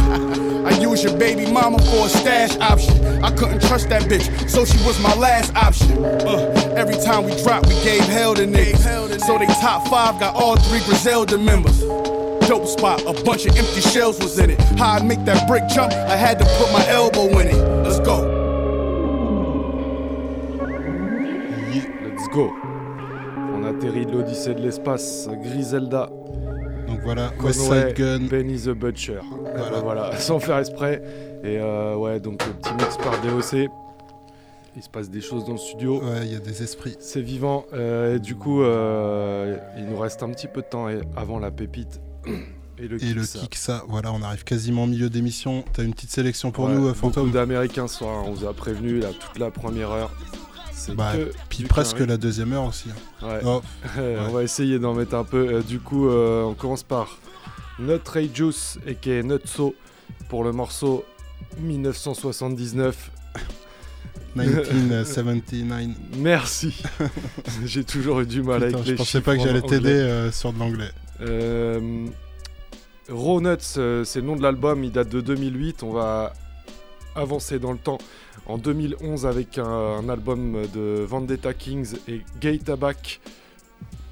I used your baby mama for a stash option. I couldn't trust that bitch, so she was my last option. Uh, every time we dropped, we gave hell to niggas. So they top five got all three Griselda members. Dope spot, a bunch of empty shells was in it. How I make that brick jump, I had to put my elbow in it. Let's go. Yeah, Let's go. Atterrit de l'Odyssée de l'espace, Griselda. Donc voilà, Conway, West Side Gun. Benny the Butcher. Voilà. Voilà. voilà, sans faire exprès. Et euh, ouais, donc le petit mix par DOC. Il se passe des choses dans le studio. Ouais, il y a des esprits. C'est vivant. euh, et du coup, euh, il nous reste un petit peu de temps avant la pépite. Et le Et le kick, ça. kick, ça, voilà, on arrive quasiment au milieu d'émission. T'as une petite sélection pour Ouais, nous, euh, Beaucoup Fantôme? d'Américains ce soir. On vous a prévenu là, toute la première heure. C'est Bah, que puis presque la deuxième heure aussi. hein. Ouais. Oh, On va essayer d'en mettre un peu. Euh, du coup, euh, on commence par Nut Ray Juice et qui est Nutso pour le morceau 1979. 1979. Merci. J'ai toujours eu du mal Putain, avec je les pensais chiffres pas que j'allais t'aider euh, sur de l'anglais. Euh, Raw Nuts, c'est le nom de l'album, il date de 2008. On va avancer dans le temps en 2011 avec un, album de Vendetta Kings et Gay Tabac.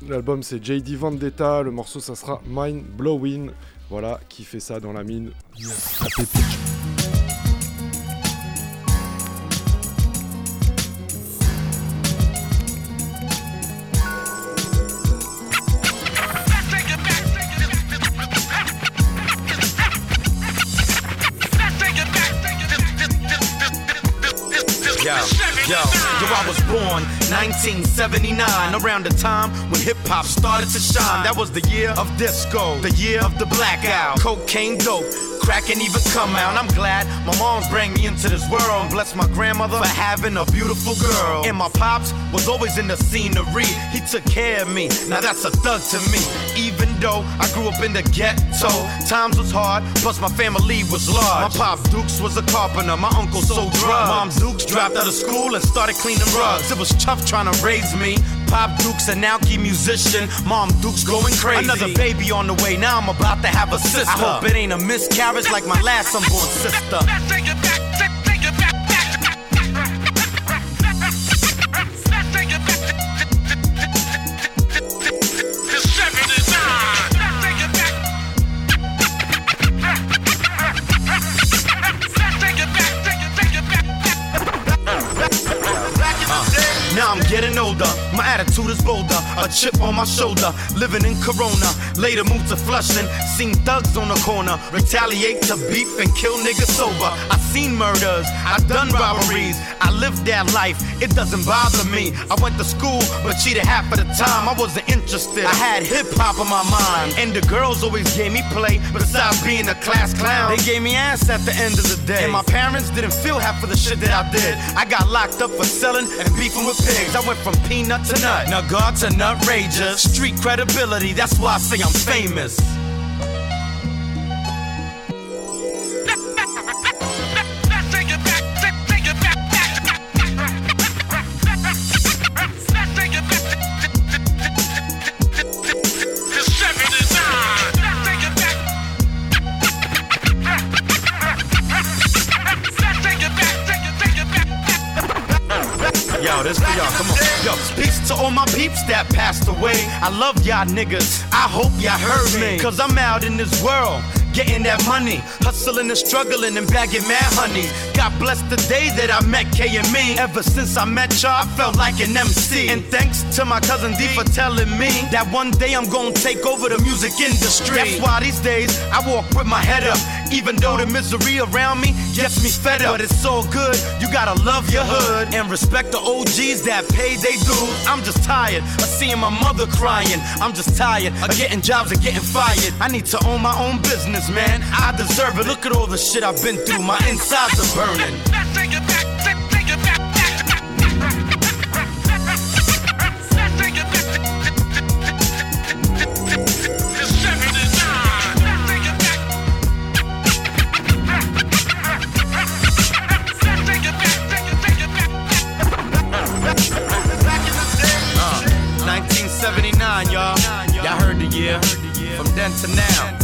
L'album c'est JD Vendetta, le morceau ça sera Mind Blowing. Voilà, qui fait ça dans la mine. Yo, yo, I was born 1979, around the time when hip hop started to shine. That was the year of disco, the year of the blackout, cocaine dope. Crack ain't even come out. I'm glad my mom's bring me into this world. Bless my grandmother for having a beautiful girl. And my pops was always in the scenery. He took care of me. Now that's a thug to me. Even I grew up in the ghetto, times was hard. Plus my family was large. My pop Dukes was a carpenter. My uncle sold drugs. Mom Dukes dropped out of school and started cleaning rugs. It was tough trying to raise me. Pop Dukes a now key musician. Mom Dukes going crazy. Another baby on the way. Now I'm about to have a sister. I hope it ain't a miscarriage like my last unborn sister. A chip on my shoulder, living in Corona. Later moved to Flushing, seen thugs on the corner. Retaliate to beef and kill niggas sober. I seen murders, I done robberies. I lived that life, it doesn't bother me. I went to school, but cheated half of the time. I wasn't interested. I had hip hop on my mind, and the girls always gave me play. Besides being a class clown, they gave me ass at the end of the day. And my parents didn't feel half of the shit that I did. I got locked up for selling and beefing with pigs. I went from peanut to nut, now God to nutrageous. Street credibility, that's why I say I'm famous. Yo, this for y'all. Come on. Yo, peace to all my peeps that passed away. I love y'all niggas. I hope y'all heard me. Cause I'm out in this world. Getting that money, hustling and struggling and bagging mad honey. God bless the day that I met K and me. Ever since I met y'all, I felt like an MC. And thanks to my cousin D for telling me that one day I'm gonna take over the music industry. That's why these days I walk with my head up. Even though the misery around me gets me fed up. But it's so good, you gotta love your hood and respect the OGs that pay they dues. I'm just tired of seeing my mother crying. I'm just tired of getting jobs and getting fired. I need to own my own business, man. I deserve it. Look at all the shit I've been through. My insides are burning. Uh, 1979, y'all. Y'all heard the year. From then to now.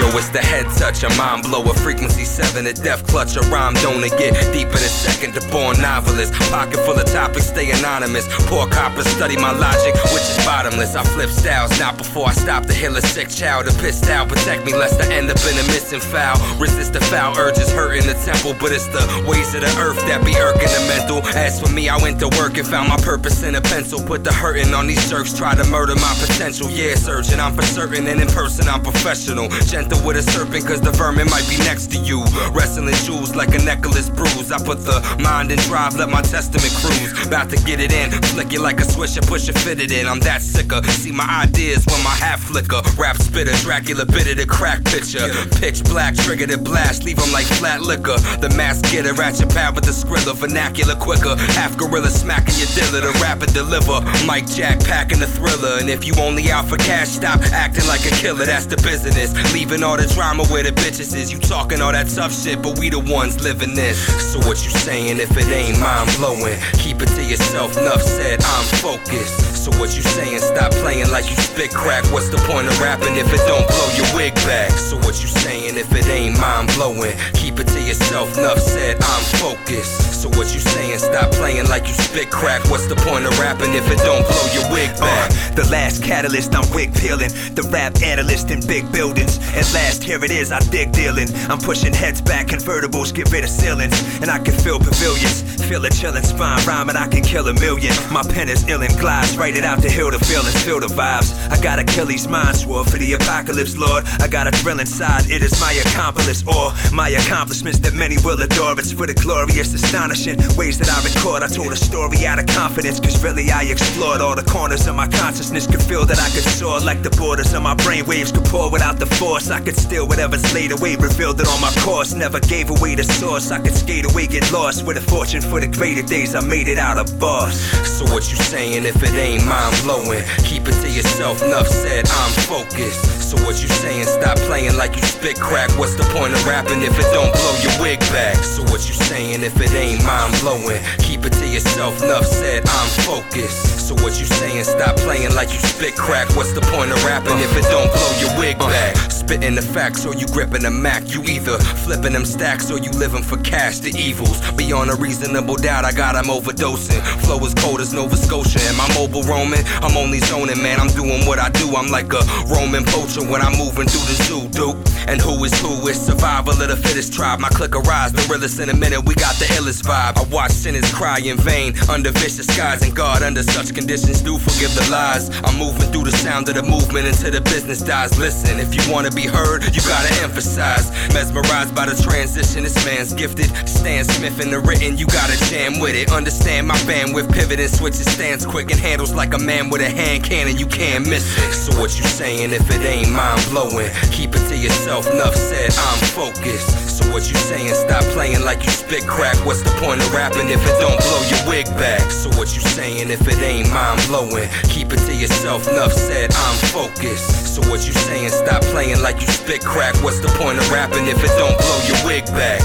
Yo, it's the head touch, a mind blower, frequency 7, a death clutch, a rhyme donor, get deep in a second, the born novelist. Pocket full of topics, stay anonymous. Poor coppers study my logic, which is bottomless. I flip styles, not before I stop to heal a sick child. A pissed out, protect me lest I end up in a missing foul. Resist the foul urges, hurting the temple, but it's the ways of the earth that be irking the mental. As for me, I went to work and found my purpose in a pencil. Put the hurting on these jerks, try to murder my potential. Yeah, surgeon, I'm for certain, and in person, I'm professional. Gentle with a serpent, cause the vermin might be next to you. Wrestling shoes like a necklace bruise. I put the mind in drive, let my testament cruise. About to get it in, flick it like a swisher, push it, fit it in. I'm that sicker. See my ideas when my hat flicker. Rap spitter, Dracula bitter the crack picture. Pitch black, trigger the blast, leave 'em like flat liquor. The mask getter, ratchet pad with the skrilla, vernacular quicker. Half gorilla smacking your dealer, the rapid deliver. Mike Jack packing the thriller. And if you only out for cash, stop acting like a killer, that's the business. Leaving all the drama where the bitches is. You talking all that tough shit, but we the ones living this. So what you saying if it ain't mind blowing? Keep it to yourself, enough said, I'm focused. So what you saying? Stop playing like you spit crack. What's the point of rapping if it don't blow your wig back? So what you saying if it ain't mind blowing? Keep it to yourself, enough said, I'm focused. So what you saying? Stop playing like you spit crack. What's the point of rapping if it don't blow your wig back? Uh, the last catalyst, I'm wig peeling. The rap analyst in big buildings. At last, here it is, I dig dealing. I'm pushing heads back, convertibles, get rid of ceilings. And I can feel pavilions. Feel a chillin' spine rhyming, I can kill a million. My pen is ill and glides, write it out to heal the feelings, feel the vibes. I got Achilles' mind swore for the apocalypse, Lord. I got a thrill inside, it is my accomplice or my accomplishments that many will adore. It's for the glorious, astonishing ways that I record. I told a story out of confidence, cause really I explored all the corners of my consciousness. Could feel that I could soar like the borders of my brain waves could pour without the force. I could steal whatever's laid away, revealed it on my course. Never gave away the source. I could skate away, get lost with a fortune for the greater days. I made it out of boss. So what you saying if it ain't mind blowing? Keep it to yourself, enough said, I'm focused. So what you saying? Stop playing like you spit crack. What's the point of rapping if it don't blow your wig back? So what you saying if it ain't mind blowing? Keep it to yourself, enough said, I'm focused. So what you saying? Stop playing like you spit crack. What's the point of rapping if it don't blow your wig back? Spitting the facts or you gripping the Mac. You either flipping them stacks or you living for cash. The evils beyond a reasonable doubt. I got 'em overdosing. Flow is cold as Nova Scotia. Am I mobile roaming? I'm only zoning, man. I'm doing what I do. I'm like a Roman poacher when I'm moving through the zoo, dude. And who is who? It's survival of the fittest tribe. My click rise, the realest in a minute. We got the illest vibe. I watch sinners cry in vain under vicious skies, and God under such conditions do forgive the lies. I'm moving through the sound of the movement until the business dies. Listen, if you wanna be heard, you gotta emphasize. Mesmerized by the transition, this man's gifted. Stan Smith in the written, you gotta jam with it. Understand my bandwidth, pivot and switches stands quick and handles like a man with a hand cannon. You can't miss it. So what you saying if it ain't mind blowing? Keep it to yourself. Enough said. I'm focused. So what you saying? Stop playing like you spit crack. What's the point of rapping if it don't blow your wig back? So what you saying if it ain't mind blowing? Keep it to yourself. Enough said. I'm focused. So what you saying? Stop playing like you spit crack. What's the point of rapping if it don't blow your wig back?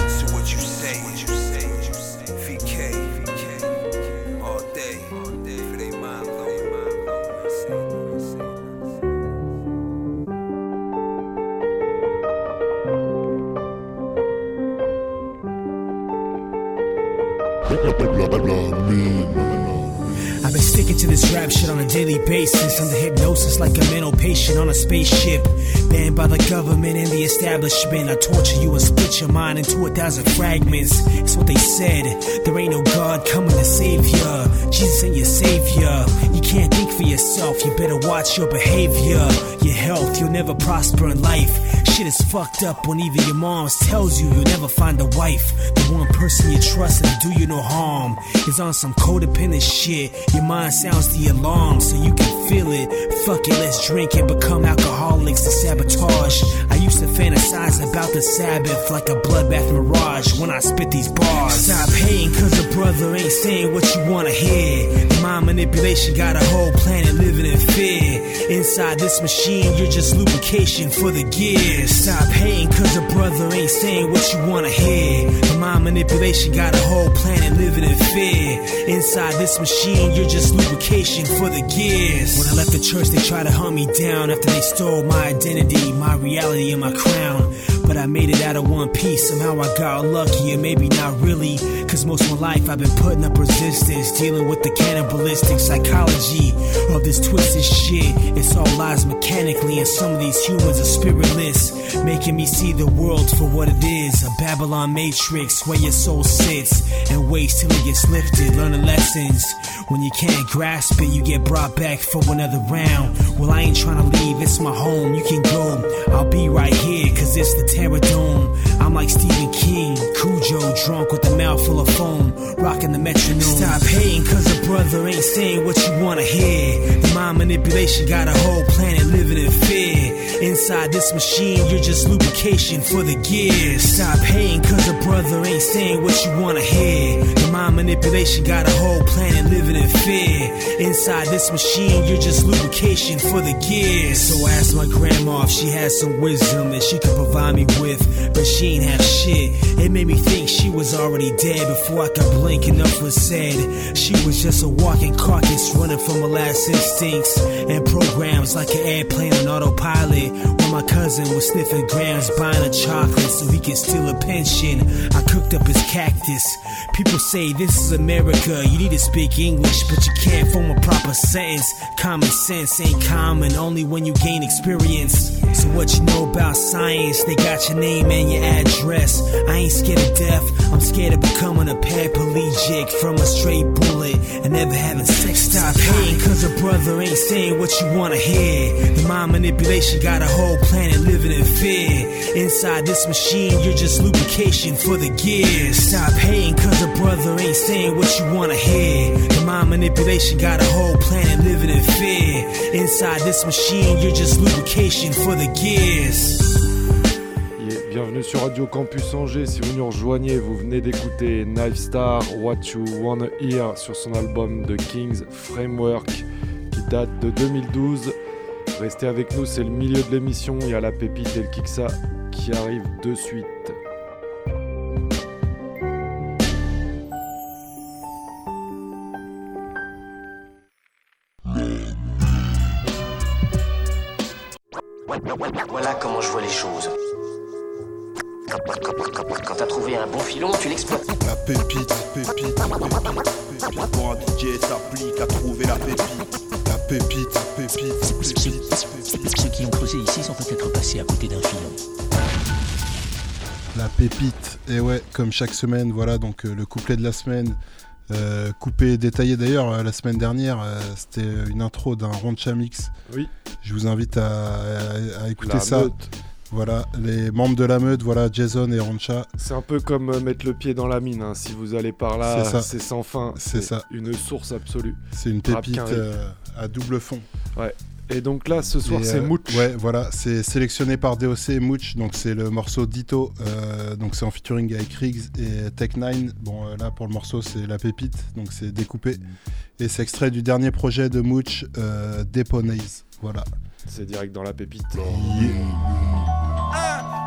Basis. Under hypnosis like a mental patient on a spaceship. Banned by the government and the establishment. I torture you and split your mind into a thousand fragments. It's what they said. There ain't no God coming to save ya. Jesus ain't your savior. You can't think for yourself. You better watch your behavior. Your health, you'll never prosper in life. Shit is fucked up when even your mom tells you you'll never find a wife. The one person you trust and do you no harm is on some codependent shit. Your mind sounds the alarm so you can feel it. Fuck it, let's drink and become alcoholics to sabotage. I used to fantasize about the Sabbath like a bloodbath mirage when I spit these bars. Stop hating cause a brother ain't saying what you wanna hear. Mind manipulation got a whole planet living in fear. Inside this machine, you're just lubrication for the gears. Stop hating cause a brother ain't saying what you wanna hear. Mind manipulation got a whole planet living in fear. Inside this machine, you're just lubrication for the gears. When I left the church, they tried to hunt me down after they stole my identity, my reality, and my crown. But I made it out of one piece. Somehow I got lucky, and maybe not really. Cause most of my life I've been putting up resistance, dealing with the cannibalistic psychology of this twisted shit. It's all lies mechanically, and some of these humans are spiritless, making me see the world for what it is a Babylon matrix where your soul sits and waits till it gets lifted, learning lessons. When you can't grasp it, you get brought back for another round. Well, I ain't trying to leave, it's my home. You can go, I'll be right here, cause it's the Terror Dome. I'm like Stephen King, Cujo, drunk with a mouth full of foam, rocking the metronome. Stop hating, cause a brother ain't saying what you wanna hear. Mind manipulation got a whole planet living in fear. Inside this machine, you're just lubrication for the gears. Stop hating, cause a brother ain't saying what you wanna hear. The mind manipulation got a whole planet living in fear. Inside this machine, you're just lubrication for the gears. So I asked my grandma if she had some wisdom that she could provide me with, but she ain't have shit. It made me think she was already dead before I could blink. Enough was said. She was just a walking carcass running from her last instincts and programs like an airplane on autopilot. Basement while my cousin was sniffing grams, buying a chocolate so he could steal a pension. I cooked up his cactus. People say this is America. You need to speak English, but you can't form a proper sentence. Common sense ain't common, only when you gain experience. What you know about science? They got your name and your address. I ain't scared of death. I'm scared of becoming a paraplegic from a straight bullet and never having sex. Stop hating, cause a brother ain't saying what you wanna hear. The mind manipulation got a whole planet living in fear. Inside this machine, you're just lubrication for the gears. Stop hating, cause a brother ain't saying what you wanna hear. Mind Bienvenue sur Radio Campus Angers. Si vous nous rejoignez, vous venez d'écouter Knife Star, What You Wanna Hear sur son album The King's Framework qui date de 2012. Restez avec nous, c'est le milieu de l'émission. Il y a la pépite et le Kiksa qui arrivent de suite. Quand- t'as trouvé un bon filon, tu l'exploites. La pépite, pépite, pépite, pépite. Pour un DJ s'applique à trouver la pépite. La pépite, pépite, pépite, Ceux qui ont creusé ici sont peut-être passés à côté d'un filon. La pépite, et ouais, comme chaque semaine, voilà donc euh, le couplet de la semaine, euh, coupé, détaillé d'ailleurs euh, la semaine dernière, euh, c'était une intro d'un Roncha Mix. Oui. Je vous invite à, à- à écouter La ça. meute. Voilà, les membres de la meute, voilà, Jason et Roncha. C'est un peu comme euh, mettre le pied dans la mine. hein. Si vous allez par là, C'est ça. c'est sans fin. C'est ça. Une source absolue. C'est une pépite euh, à double fond. Ouais. Et donc là, ce soir, c'est euh, Mooch. Ouais, voilà, c'est sélectionné par DOC et Mooch, donc c'est le morceau Dito, euh, donc c'est en featuring avec Riggs et Tech9. Bon, euh, là pour le morceau, c'est la pépite, donc c'est découpé. Et c'est extrait du dernier projet de Mooch, euh, Deponaise. Voilà. C'est direct dans la pépite.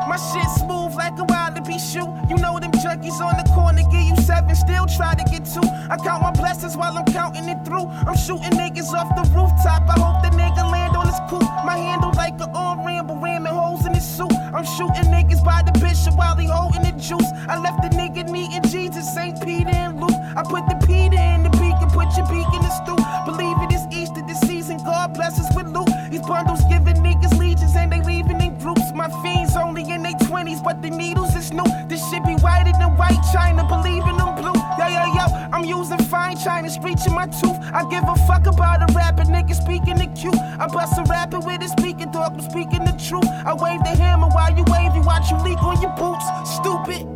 My shit smooth like a wild pea shoe. You know them junkies on the corner give you seven, still try to get two. I count my blessings while I'm counting it through. I'm shooting niggas off the rooftop. I hope the nigga land on his coupe. My handle like an on ramble, ramming holes in his suit. I'm shooting niggas by the bishop while he holding the juice. I left the nigga needing Jesus, St. Peter and Luke. I put the Peter in the beacon, put your beak in the stew. Believe it is Easter this season. God bless us with loot. These bundles giving niggas legions and they leaving in groups. My fiends in their 20s, but the needles is new. This shit be whiter than white china, believe in them blue. Yo, yo, yo, I'm using fine china, screeching my tooth. I give a fuck about a rapper, nigga speaking the cue. I bust a rapper with a speaking dog, I'm speaking the truth. I wave the hammer while you wave, you watch you leak on your boots. Stupid.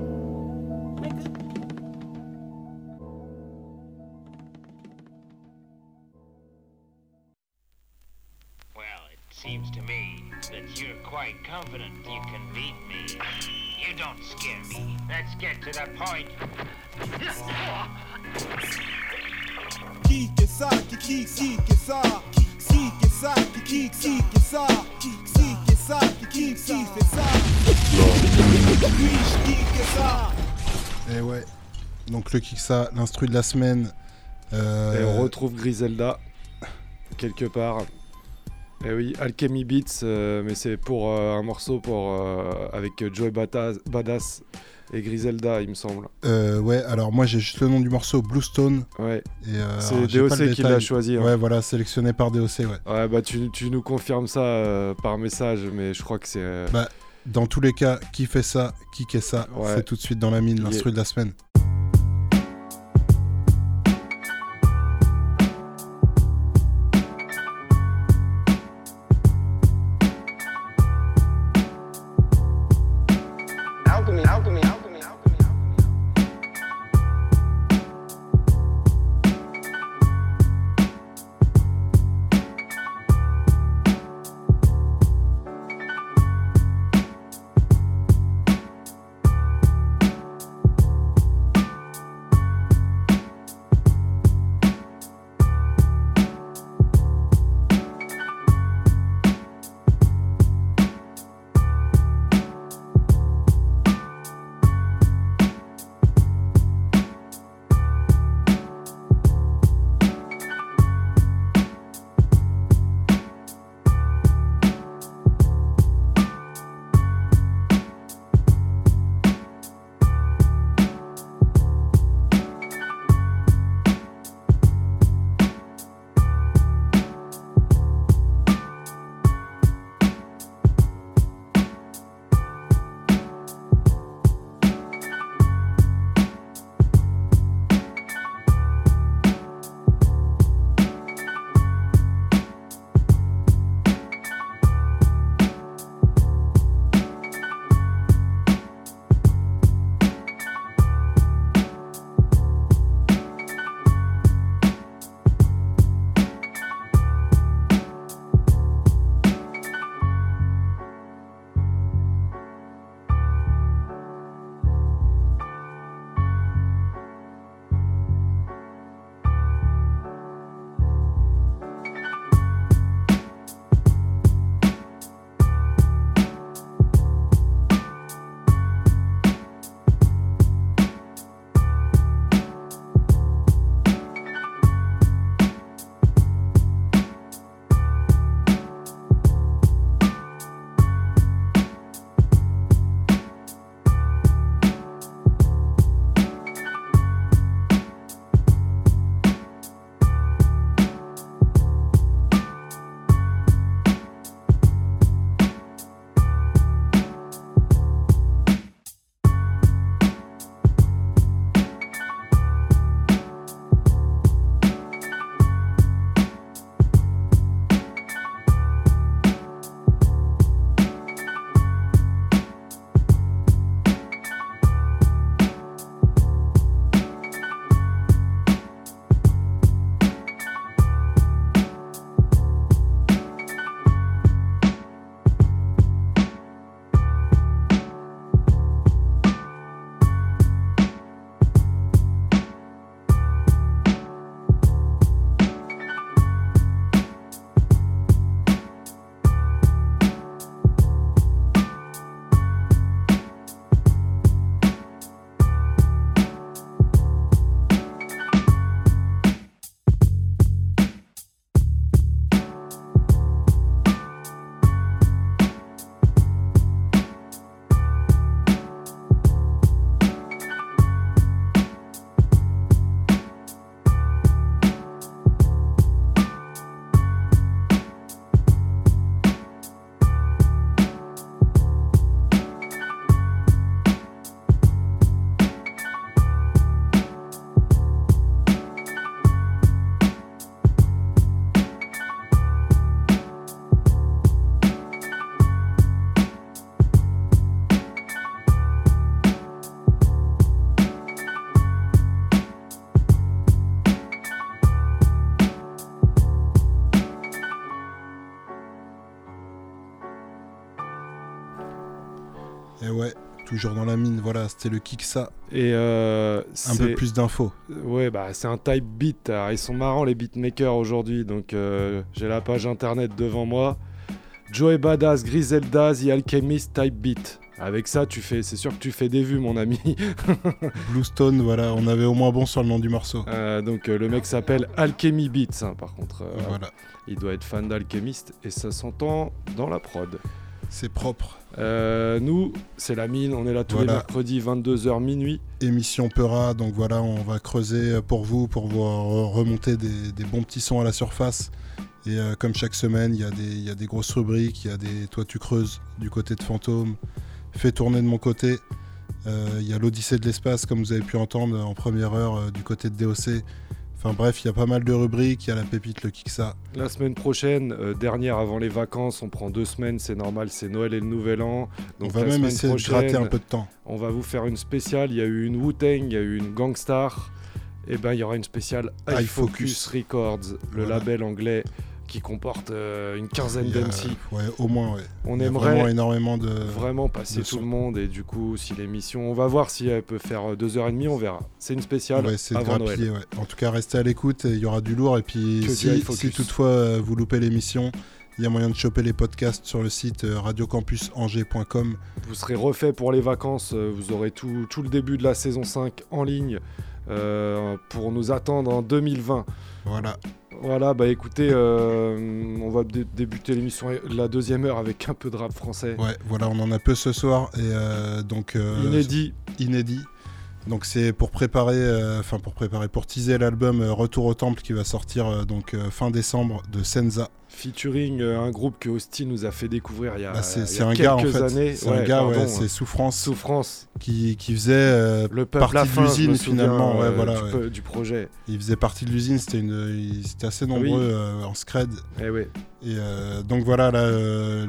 Well, it seems to me you're quite confident you can beat me. You don't scare me. Let's get to the point. Ouais. Donc le Kiksa, l'instru de la semaine. Euh, on retrouve Griselda quelque part. Et oui, Alchemy Beats, euh, mais c'est pour euh, un morceau pour, euh, avec Joey Badass, Badass et Griselda, il me semble. ouais, alors moi j'ai juste le nom du morceau Bluestone. Ouais. C'est DOC qui l'a choisi, hein. Ouais, voilà, sélectionné par DOC, ouais. Ouais, bah tu, tu nous confirmes ça par message, mais je crois que c'est. Bah, dans tous les cas, qui fait ça, qui qu'est ça, Ouais. c'est tout de suite dans la mine, l'instru de la semaine. Toujours dans la mine. Voilà, c'était le Kiksa. Et euh, Un peu plus d'infos. Ouais, bah c'est un type beat. Alors, ils sont marrants les beatmakers aujourd'hui. Donc euh, j'ai la page internet devant moi. Joey Badass, Griselda, The Alchemist Type Beat. Avec ça, tu fais, c'est sûr que tu fais des vues, mon ami. Bluestone, voilà, on avait au moins bon sur le nom du morceau. Euh, donc euh, le mec s'appelle Alchemy Beats, hein, par contre. euh, Voilà. Il doit être fan d'Alchemist et ça s'entend dans la prod. C'est propre. Euh, nous, c'est la mine, on est là tous les mercredis 22h minuit. Émission Peura, donc voilà, on va creuser pour vous, pour vous re- remonter des, des bons petits sons à la surface. Et euh, comme chaque semaine, il y, a des- il y a des grosses rubriques, il y a des Toi tu creuses du côté de Fantôme, Fais tourner de mon côté. Euh, Il y a l'Odyssée de l'espace, comme vous avez pu entendre en première heure du côté de DOC. Enfin bref, il y a pas mal de rubriques, il y a la pépite, le Kiksa. La semaine prochaine, euh, dernière avant les vacances, on prend deux semaines, c'est normal, c'est Noël et le Nouvel An. On va même essayer de gratter un peu de temps. On va vous faire une spéciale. Il y a eu une Wu-Tang, il y a eu une Gangstar. Et ben il y aura une spéciale iFocus. iFocus Records, le Voilà. label anglais qui comporte euh, une quinzaine d'MC. ouais, au moins, ouais. On Il y a aimerait vraiment énormément de vraiment passer de tout le monde et du coup si l'émission, on va voir si elle peut faire euh, deux heures et demie, on verra. C'est une spéciale On va essayer de avant grappiller, Noël. ouais. En tout cas, restez à l'écoute, il y aura du lourd. Et puis, si, toutefois euh, vous loupez l'émission, il y a moyen de choper les podcasts sur le site euh, radiocampusangers.com. Vous serez refait pour les vacances, euh, vous aurez tout, tout le début de la saison 5 en ligne euh, pour nous attendre en 2020. Voilà. Voilà, bah écoutez, euh, on va dé- débuter l'émission, la deuxième heure avec un peu de rap français. Ouais, voilà, on en a peu ce soir. Et euh, donc. euh, Inédit. Inédit. Donc c'est pour préparer, euh, enfin pour préparer, pour teaser l'album euh, Retour au Temple qui va sortir euh, donc fin décembre de Senza. Featuring un groupe que Austin nous a fait découvrir il y a, Bah, il y a un gars en quelques fait. années. C'est un gars, ouais, c'est. Souffrance. Souffrance. Qui, qui faisait Le peuple partie de l'usine finalement. ouais, voilà, du ouais. peu- du projet. Il faisait partie de l'usine, c'était une, assez nombreux oui. en scred. Eh. Et euh, donc voilà, là, le-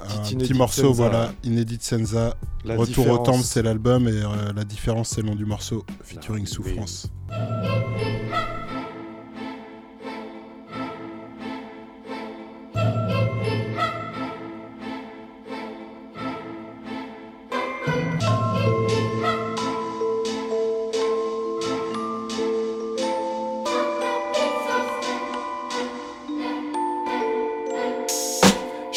un inédit petit morceau, Senza. voilà, inédit Senza. La Retour au temple, c'est l'album et euh, la différence, c'est le nom du morceau, featuring Souffrance. Je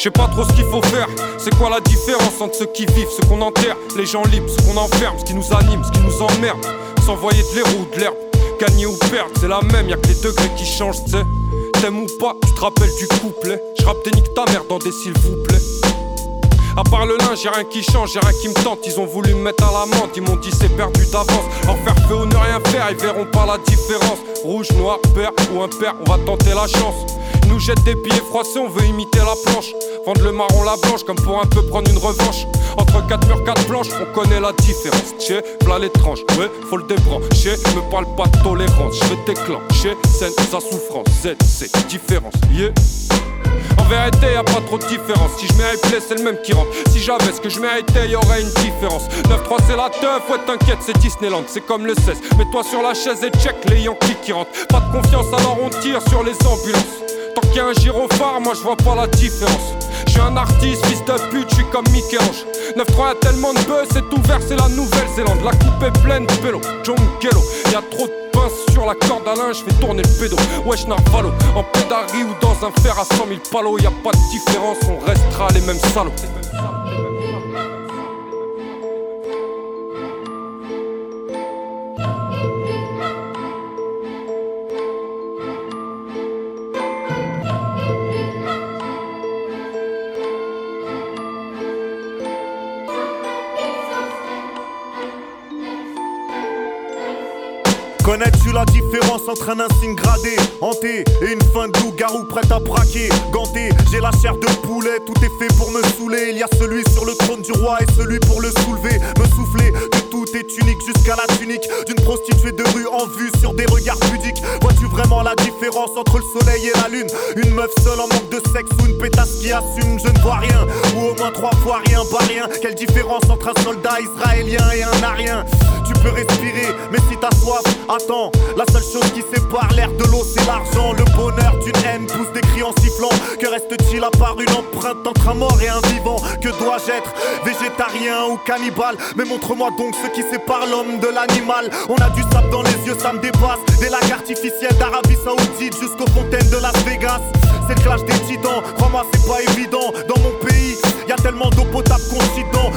sais pas trop ce qu'il faut faire. C'est quoi la différence entre ceux qui vivent, ceux qu'on enterre, les gens libres, ceux qu'on enferme, ce qui nous anime, ce qui nous emmerde? S'envoyer de l'héros ou de l'herbe, gagner ou perdre, c'est la même, y'a que les degrés qui changent, tu sais. T'aimes ou pas, tu te rappelles du couplet. Je rappe des nique ta mère dans des s'il vous plaît. À part le linge, y'a rien qui change, y'a rien qui me tente. Ils ont voulu me mettre à la menthe, ils m'ont dit c'est perdu d'avance. Leur faire feu ou ne rien faire, ils verront pas la différence. Rouge, noir, père ou impair, on va tenter la chance. Nous jettent des billets froissés, on veut imiter la planche. Vendre le marron, la blanche, comme pour un peu prendre une revanche. Entre quatre murs, quatre planches, on connaît la différence. Tchè, v'là l'étrange, ouais, faut le débrancher. Me parle pas de tolérance, je vais déclencher. Scène, sa souffrance, Z, c'est différence, yeah. En vérité, y a pas trop de différence. Si je méritais, c'est le même qui rentre. Si j'avais ce que je méritais, y aurait une différence. 9-3, c'est la teuf, ouais, t'inquiète, c'est Disneyland, c'est comme le 16. Mets-toi sur la chaise et check les Yankees qui rentrent. Pas de confiance, alors on tire sur les ambulances. Tant qu'il y a un gyrophare, moi je vois pas la différence. Je suis un artiste, fils de pute, je suis comme Mickey-Ange. 9-3, y'a tellement de buzz, c'est ouvert, c'est la Nouvelle-Zélande. La coupe est pleine de pélo, John Kello. Y'a trop de pince sur la corde à linge, fais tourner le pédo. Wesh Narvalo, en pédari ou dans un fer à 100 000 palos. Y'a pas de différence, on restera les mêmes salauds. Connais-tu la différence entre un insigne gradé, hanté et une fin de loup-garou prête à braquer Ganté, j'ai la chair de poulet, tout est fait pour me saouler. Il y a celui sur le trône du roi et celui pour le soulever. Me souffler que tout est unique jusqu'à la tunique d'une prostituée de rue en vue sur des regards pudiques. Vois-tu vraiment la différence entre le soleil et la lune? Une meuf seule en manque de sexe ou une pétasse qui assume Je ne vois rien, ou au moins moins trois fois rien, pas rien. Quelle différence entre un soldat israélien et un arien? Tu peux respirer, mais si t'as soif, La seule chose qui sépare l'air de l'eau, c'est l'argent. Le bonheur d'une haine pousse des cris en sifflant. Que reste-t-il à part une empreinte entre un mort et un vivant? Que dois-je être? Végétarien ou cannibale? Mais montre-moi donc ce qui sépare l'homme de l'animal. On a du sable dans les yeux, ça me dépasse. Des lacs artificiels d'Arabie Saoudite jusqu'aux fontaines de Las Vegas. C'est le clash des titans, crois-moi, c'est pas évident. Tellement d'eau potable qu'on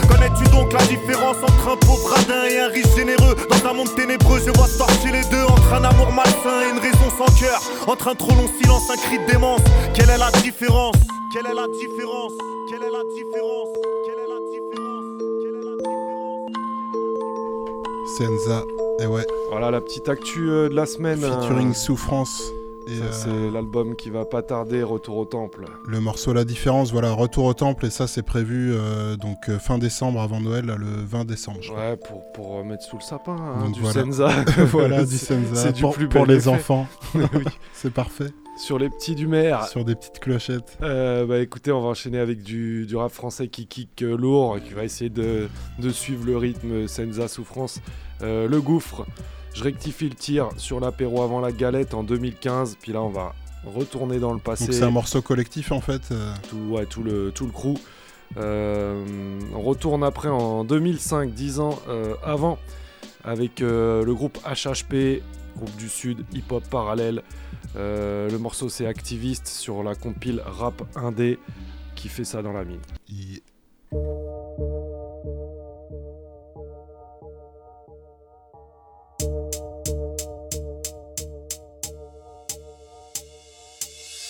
Connais-tu donc la différence entre un pauvre radin et un riche généreux? Dans un monde ténébreux, je vois sortir les deux Entre un amour malsain et une raison sans cœur. Entre un trop long silence, un cri de démence. Quelle est la différence? Quelle est la différence? Quelle est la différence? Quelle est la différence? Quelle est la différence? Senza, et ouais. Voilà la petite actu euh, de la semaine. Featuring euh, Souffrance. Ça, Et, euh, C'est l'album qui va pas tarder, Retour au Temple. Le morceau La Différence, voilà, retour au temple, et ça c'est prévu euh, donc euh, fin décembre avant Noël, là, le 20 décembre. je crois. Ouais, pour, pour mettre sous le sapin, hein, Donc du voilà. Senza. voilà, du C'est- Senza C'est du pour, plus pour les effet. enfants. Oui. c'est parfait. Sur les petits du maire. Sur des petites clochettes. Euh, bah écoutez, on va enchaîner avec du, du rap français qui kick euh, lourd, qui va essayer de, de suivre le rythme Senza Souffrance. Euh, le gouffre, je rectifie le tir sur l'apéro avant la galette en 2015, puis là on va retourner dans le passé. Donc c'est un morceau collectif en fait. euh, tout, ouais, tout, le, tout le crew. Euh, on retourne après en 2005, 10 ans euh, avant, avec euh, le groupe HHP, groupe du Sud, hip-hop parallèle. Le morceau c'est Activiste sur la compile Rap Indé qui fait ça dans la mine.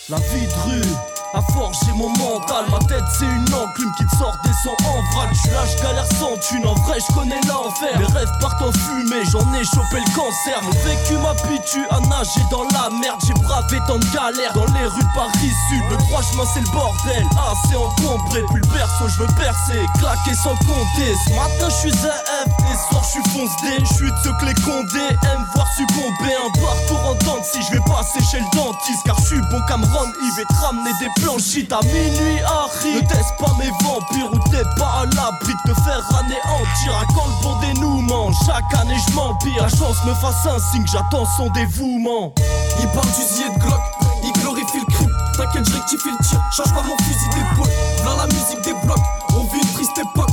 La vie de a forgé mon mental Ma tête c'est une enclume qui te sort des sons en vrac. Je suis là, je galère sans thune, en vrai je connais l'enfer. Mes rêves partent en fumée, j'en ai chopé le cancer. Mon vécu m'habitue à nager dans la merde. J'ai bravé tant de galères dans les rues de Paris Sud. Le droit chemin c'est le bordel, assez encombré Puis le berceau je veux percer, claquer sans compter. Ce matin je suis ZF, et ce soir je suis fonce D Je suis de ceux que les condés voir succomber. Un parcours en dents si je vais passer chez le dentiste Car je suis bon Cameron, il va te ramener des planchites à minuit Harry Ne teste pas mes vampires ou t'es pas à l'abri de te faire anéantir À quand le bon dénouement, chaque année je m'empire. La chance me fasse un signe, j'attends son dévouement. Il parle d'usier de Glock, il glorifie le crime. T'inquiète je rectifie le tir, change pas mon fusil d'épaule. Dans la musique des blocs, on vit une triste époque.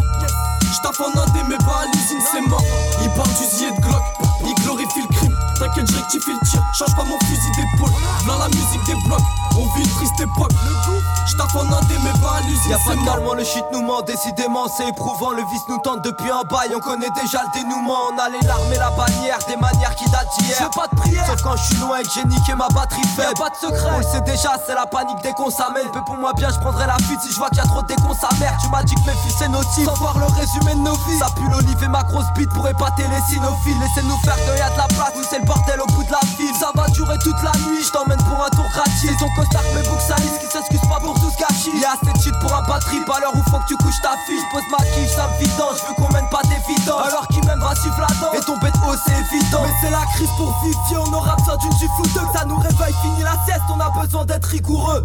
J'taffe en indé mais pas à l'usine c'est mort Je le tir, change pas mon fusil d'épaule. Dans la musique des blocs, on vit une triste époque. J'taffe en indé mais pas à l'usine Y'a pas calme, le shit nous ment, décidément c'est éprouvant. Le vice nous tente depuis un bail, on connaît déjà le dénouement. On a les larmes et la bannière, des manières qui datent d'hier. J'ai pas de prière. Sauf quand je suis loin et que j'ai niqué ma batterie faible. Y'a pas de secret, on le sait déjà, c'est la panique dès qu'on s'amène. Mais pour moi bien, je prendrai la fuite si je vois qu'il y a trop de décons sa mère Tu m'as dit que mes fils c'est notif, sans voir le résumé de nos vies. Ça pue l'olive et ma grosse bite pour épater les cynophiles Laissez-nous faire que y'a de la place, nous c'est le bordel au la Ça va durer toute la nuit, je t'emmène pour un tour gratuit. C'est ton costard mes boucles salissent qui s'excuse pas pour tout ce gâchis Y'a assez de shit pour un batterie, à où faut que tu couches ta fille? Je pose ma quiche, ça me vidange, je veux qu'on mène pas d'évidence Alors qui même va suivre la Et tomber de haut c'est évident. Mais c'est la crise pour Fifi, on aura besoin d'une gifle ou deux ça nous réveille, fini la sieste, on a besoin d'être rigoureux.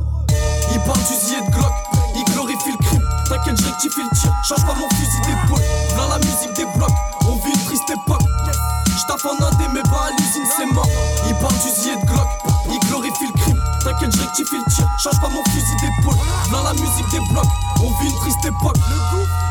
Il parle d'usier de Glock, il glorifie le crime. T'inquiète je rectifie le tir, change pas mon fusil d'épaule. Dans la musique des blocs, on vit une triste époque. J'taffe en indé mais c'est mort. Il parle d'usier de Glock, il glorifie le crime. T'inquiète je rectifie le tir, change pas mon fusil d'épaule. Dans la musique des blocs, on vit une triste époque.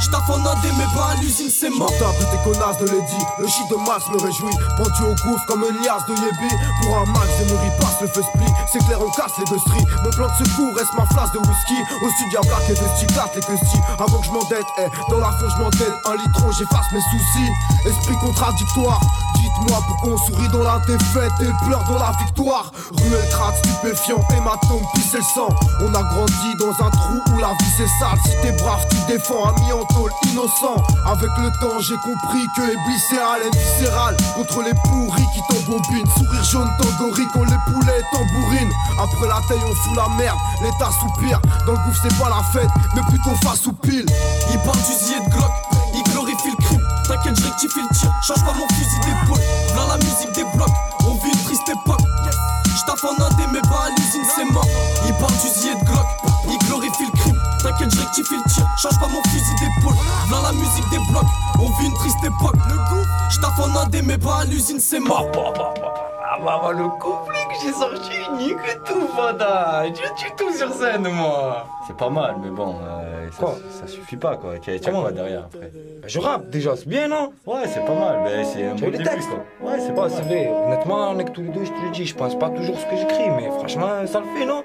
J'taffe en indé mais pas à l'usine c'est mort. Tape de tes connasses de Lady, le shit de masse me réjouit. Pendu au gouffre comme une liasse de Yébi. Pour un max de me passe le feu split. C'est clair on casse les deux stries. Mon plan de secours reste ma flasque de whisky. Au sud y'a black et de sticlate les custis Avant que je m'endette, eh, dans la fond je Un litron j'efface mes soucis. Esprit contradictoire Dites-moi pourquoi on sourit dans la défaite et pleure dans la victoire. Ruelle crade stupéfiant, hématome, pisse le sang. On a grandi dans un trou où la vie c'est sale. Si t'es brave tu défends un mi en tôle innocent. Avec le temps j'ai compris que les viscérales est viscérale. Contre les pourris qui t'embobinent. Sourire jaune tangori quand les poulets tambourinent Après la taille on fout la merde, l'état soupire. Dans le gouffre c'est pas la fête, mais plutôt face ou pile. Il parle d'usier de Glock, il glorifie le crime. T'inquiète je rectifie le tir, change pas mon fusil d'épaule Dans la musique des blocs, on vit une triste époque. J'taffe en indé mais pas à l'usine c'est mort. Il parle d'usier de Glock, il glorifie le crime. T'inquiète je rectifie le tir, Change pas mon fusil j'taffe en indé, mais pas à l'usine, c'est mort. Ah bah, bah, le couplet que j'ai sorti, nique tout, Fada. Je tue tout sur scène, moi. C'est pas mal, mais bon, euh, ça, ça suffit pas quoi. Tu as quoi derrière après Bah, Je rappe déjà, c'est bien, non? Ouais, c'est pas mal, mais c'est un Tu bon vois les début, textes quoi. Ouais, c'est Ouais, pas c'est vrai. Honnêtement, on est que tous les deux, je te le dis. Je pense pas toujours ce que j'écris, mais franchement, ça le fait, non?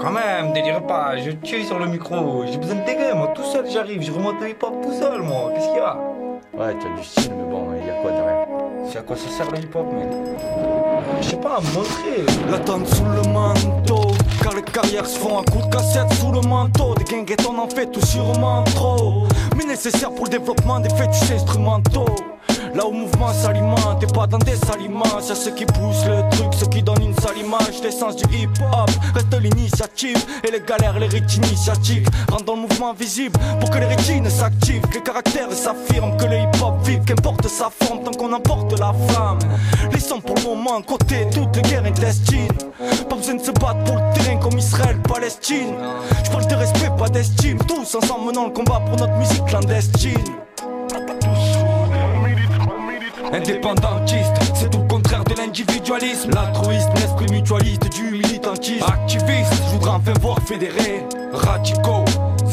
Quand même, délire pas. Je tue sur le micro. J'ai besoin de t'aider, moi. Tout seul, j'arrive. Je remonte le hip-hop tout seul, moi. Qu'est-ce qu'il y a? Ouais, tu as du style, mais bon, C'est à quoi ça sert le hip-hop, mec Je sais pas, à montrer. L'attente sous le manteau Car les carrières se font à coups de cassette sous le manteau. Des guinguettes on en fait tout sûrement trop Mais nécessaire pour le développement des fétiches instrumentaux Là où mouvement s'alimente et pas dans des saliments Y'a ceux qui poussent le truc, ceux qui donnent une sale image. L'essence du hip hop reste l'initiative Et les galères, les rites initiatiques Rendant le mouvement visible pour que les rétines s'activent Que les caractères s'affirment, que le hip hop vive Qu'importe sa forme tant qu'on emporte la flamme Laissons pour le moment côté toutes les guerres intestines. Pas besoin de se battre pour le terrain comme Israël, Palestine. Je parle de respect, pas d'estime. Tous ensemble menant le combat pour notre musique clandestine Indépendantiste, c'est tout le contraire de l'individualisme. L'altruisme, l'esprit mutualiste du militantisme. Activiste, je voudrais enfin voir fédérer. Radicaux,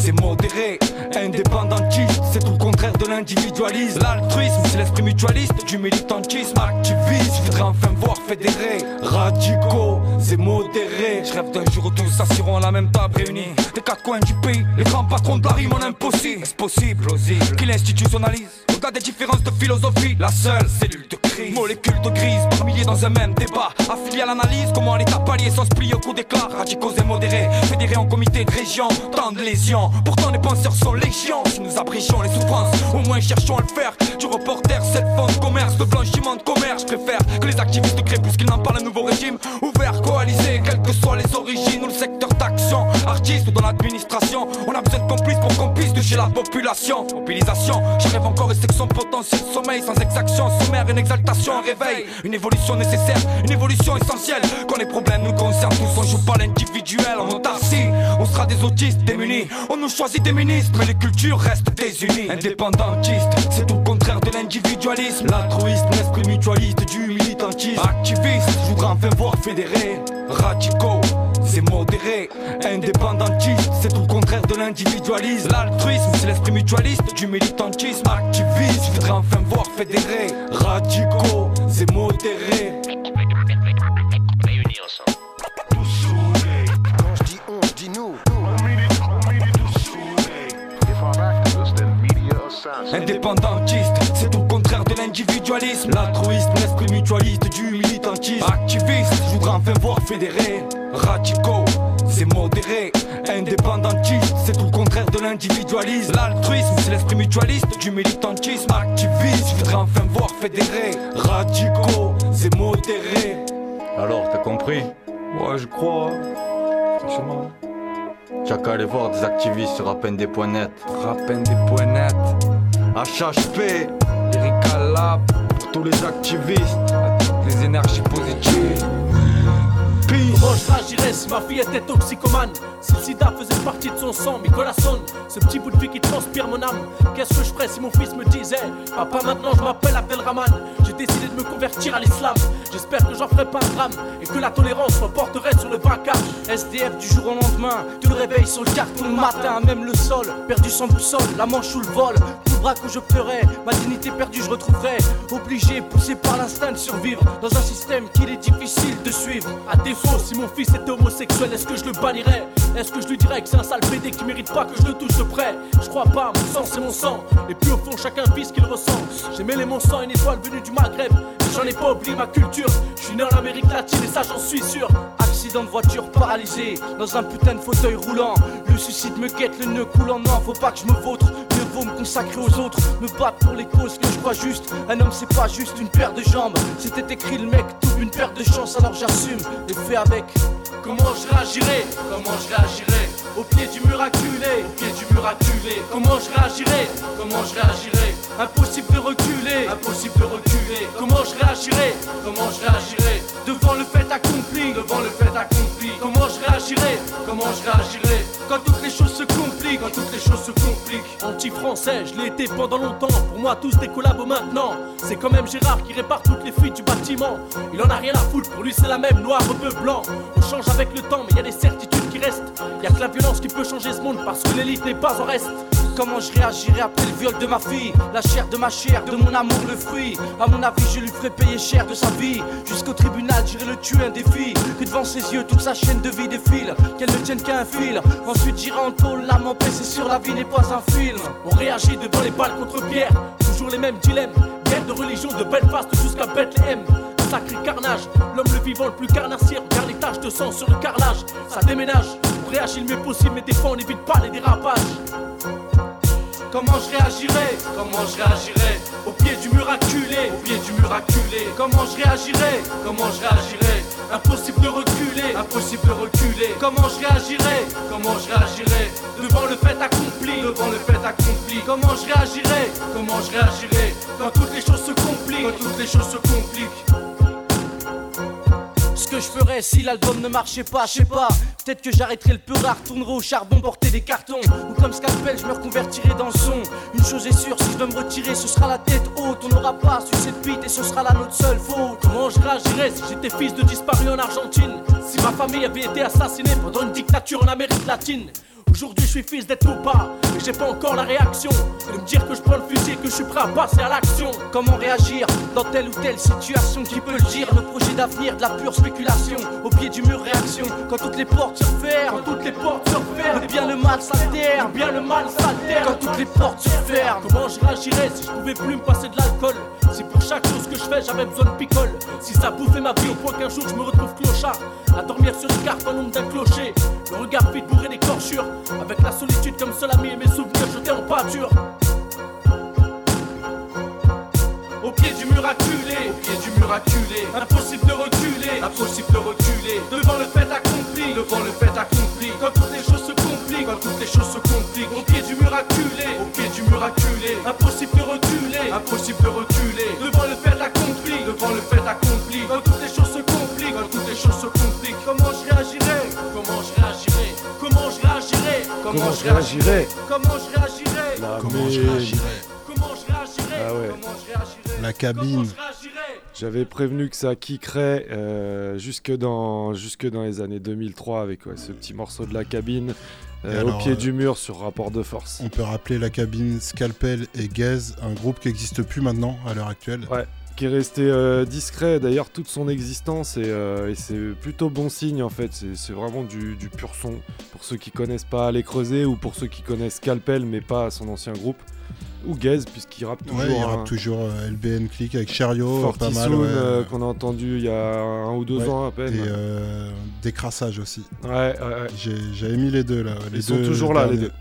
c'est modéré. Indépendantiste, c'est tout le contraire de l'individualisme. L'altruisme, c'est l'esprit mutualiste du militantisme. Activiste, je voudrais enfin voir fédérer. Radicaux, c'est modéré. Je rêve d'un jour où tous s'assureront à la même table réunis. Des quatre coins du pays, les grands patrons de la rime en impossible. Est-ce possible, plausible, qu'il institutionnalise Au-delà des différences de philosophie, la seule cellule de crise? Molécule de grise, par milliers dans un même débat. Affilié à l'analyse, comment l'État pallier sans se plier au coup d'éclat? Radicaux et modérés, fédérés en comité de région. Tant de lésions, pourtant les penseurs sont légion. Si nous abrégions les souffrances, au moins cherchons à le faire. Du reporter, fond de commerce, de blanchiment de commerce. Je préfère que les activistes créent plus qu'ils n'en parlent un nouveau régime. Ouvert, coalisé, quelles que soient les origines ou le secteur d'action. Artistes ou dans l'administration, on a besoin de complices pour qu'on puisse toucher la population. Mobilisation, j'arrive encore et c'est que son potentiel sommeil sans exaction, sommaire, une exaltation, un réveil. Une évolution nécessaire, une évolution essentielle. Quand les problèmes nous concernent tous, on joue pas l'individuel en autarcie. On sera des autistes démunis, on nous choisit des ministres, mais les cultures restent désunies. Indépendantiste, c'est tout le contraire de l'individualisme. L'altruisme, l'esprit mutualiste du militantisme. Activiste, je voudrais enfin voir fédérer. Radicaux, c'est modéré. Indépendantiste, c'est tout le contraire de l'individualisme. L'altruisme, c'est l'esprit mutualiste du militantisme. Activiste, je voudrais enfin voir fédérer. Radicaux, c'est modéré. Je L'altruisme, l'esprit mutualiste du militantisme. Activiste, je voudrais enfin voir fédérer. Radicaux, c'est modéré. Indépendantiste, c'est tout le contraire de l'individualisme. L'altruisme, c'est l'esprit mutualiste du militantisme. Activiste, je voudrais enfin voir fédérer. Radicaux, c'est modéré. Alors, t'as compris? Ouais, je crois. Franchement. T'as qu'à aller voir des activistes sur rapendez.net. Rapendez.net. HHP, Lyrical Lab. Tous les activistes. Les énergies positives. Réagirais si ma fille était toxicomane. Si le sida faisait partie de son sang, Nicolas sonne. Ce petit bout de vie qui transpire mon âme. Qu'est-ce que je ferais si mon fils me disait Papa maintenant je m'appelle Abdelrahman. J'ai décidé de me convertir à l'islam. J'espère que j'en ferai pas un drame Et que la tolérance me porterait sur le braquage. SDF du jour au lendemain Tu le réveilles sur le carton le matin. Même le sol, perdu sans boussole La manche ou le vol que je pleurais Ma dignité perdue je retrouverai. Obligé, poussé par l'instinct de survivre. Dans un système qu'il est difficile de suivre. À défaut, si mon fils était homosexuel Est-ce que je le bannirais? Est-ce que je lui dirais que c'est un sale pédé qui mérite pas que je le touche de près? Je crois pas, mon sang c'est mon sang. Et puis au fond chacun vit ce qu'il ressent. J'ai mêlé mon sang une étoile venue du Maghreb. Mais j'en ai pas oublié ma culture. Je suis né en Amérique latine et ça j'en suis sûr. Accident de voiture paralysé Dans un putain de fauteuil roulant. Le suicide me guette, le nœud coulant. Non, faut pas que je me vautre vaut me consacrer aux autres Me battre pour les causes que je crois juste Un homme c'est pas juste une paire de jambes. C'était écrit le mec, tout une paire de chance Alors j'assume. Et fais avec. Comment je réagirais? Comment je réagirais? Au pied du mur acculé Au pied du mur acculé. Comment je réagirais? Comment je réagirais? Impossible de reculer Impossible de reculer. Comment je réagirais? Comment je réagirais? Devant le fait accompli Devant le fait accompli. Comment je réagirais? Comment je réagirais? Quand toutes les choses se Quand toutes les choses se compliquent français, je l'ai été pendant longtemps. Pour moi, tous des collabos maintenant. C'est quand même Gérard qui répare toutes les fuites du bâtiment. Il en a rien à foutre, pour lui c'est la même, noir, bleu, blanc. On change avec le temps, mais y a des certitudes qui restent. Y a que la violence qui peut changer ce monde parce que l'élite n'est pas en reste. Comment je réagirais après le viol de ma fille? La chair de ma chair, de mon amour le fruit À mon avis je lui ferai payer cher de sa vie Jusqu'au tribunal j'irai le tuer un défi Que devant ses yeux toute sa chaîne de vie défile Qu'elle ne tienne qu'à un fil Ensuite j'irai en tôle, l'âme empêchée sur la vie n'est pas un film. On réagit devant les balles contre pierre. Toujours les mêmes dilemmes. Guerre de religion de Belfast jusqu'à Bethlehem Un sacré carnage. L'homme le vivant le plus carnassier. Regarde les taches de sang sur le carrelage. Ça déménage. On réagit le mieux possible mais des on n'évite pas les dérapages Comment je réagirais? Comment je réagirais? Au pied du mur acculé Au pied du mur acculé. Comment je réagirais? Comment je réagirais? Impossible de reculer Impossible de reculer. Comment je réagirais? Comment je réagirais? Devant le fait accompli Devant le fait accompli. Comment je réagirais? Comment je réagirais? Quand toutes les choses se compliquent Quand toutes les choses se compliquent que je ferais si l'album ne marchait pas, je sais pas. Peut-être que j'arrêterais le peu rare, tournerai au charbon, porter des cartons. Ou comme Scalpel, je me reconvertirai dans le son. Une chose est sûre, si je dois me retirer, ce sera la tête haute. On n'aura pas su cette bite et ce sera là notre seule faute. Comment je réagirais si j'étais fils de disparu en Argentine? Si ma famille avait été assassinée pendant une dictature en Amérique latine? Aujourd'hui je suis fils d'être pas, mais j'ai pas encore la réaction de me dire que je prends le fusil et que je suis prêt à passer à l'action. Comment réagir dans telle ou telle situation Qui peut le dire Le projet d'avenir, de la pure spéculation. Au pied du mur, réaction. Quand toutes les portes se ferment, quand toutes les portes se ferment, le bien le mal s'altère, bien le mal s'altère. Quand toutes les portes se ferment, comment je réagirais si je pouvais plus me passer de l'alcool? Si pour chaque chose que je fais j'avais besoin de picole, si ça bouffait ma vie au point qu'un jour je me retrouve clochard, à dormir sur une carte en l'ombre d'un clocher, le regard vide bourré d'écorchures. Avec la solitude comme seul ami et mes souvenirs jetés en pâture. Au pied du mur acculé, au pied du mur acculé, impossible de reculer, impossible de reculer, devant le fait accompli, devant le fait accompli, quand toutes les choses se compliquent, quand toutes les choses se compliquent, au pied du mur acculé, au pied du mur acculé, impossible de reculer, impossible de reculer, devant le fait accompli, devant le fait accompli, quand toutes les choses se compliquent, quand toutes les choses se compliquent, comment comment je réagirais, comment je réagirais, comment je réagirais, comment je réagirais, ah ouais. comment je réagirais, la cabine. J'avais prévenu que ça kickerait euh, jusque, dans, jusque dans les années 2003 avec ouais, ce petit morceau de la cabine euh, alors, au pied euh, du mur sur rapport de force. On peut rappeler la cabine Scalpel et Gaze, un groupe qui n'existe plus maintenant à l'heure actuelle. Ouais, qui est resté euh, discret d'ailleurs toute son existence et, euh, et c'est plutôt bon signe en fait. C'est- vraiment du, du pur son pour ceux qui connaissent pas Aller Creuser ou pour ceux qui connaissent Scalpel mais pas son ancien groupe. Ou Gaze puisqu'il rappe toujours. Ouais, il rappe hein. toujours euh, LBN Click avec Chariot, Forty pas mal. Ouais. euh, qu'on a entendu il y a un ou deux Ouais, ans à peine. Et euh, Décrassage aussi. Ouais, ouais, J'avais mis les deux là. Les Ils sont deux toujours là, les deux.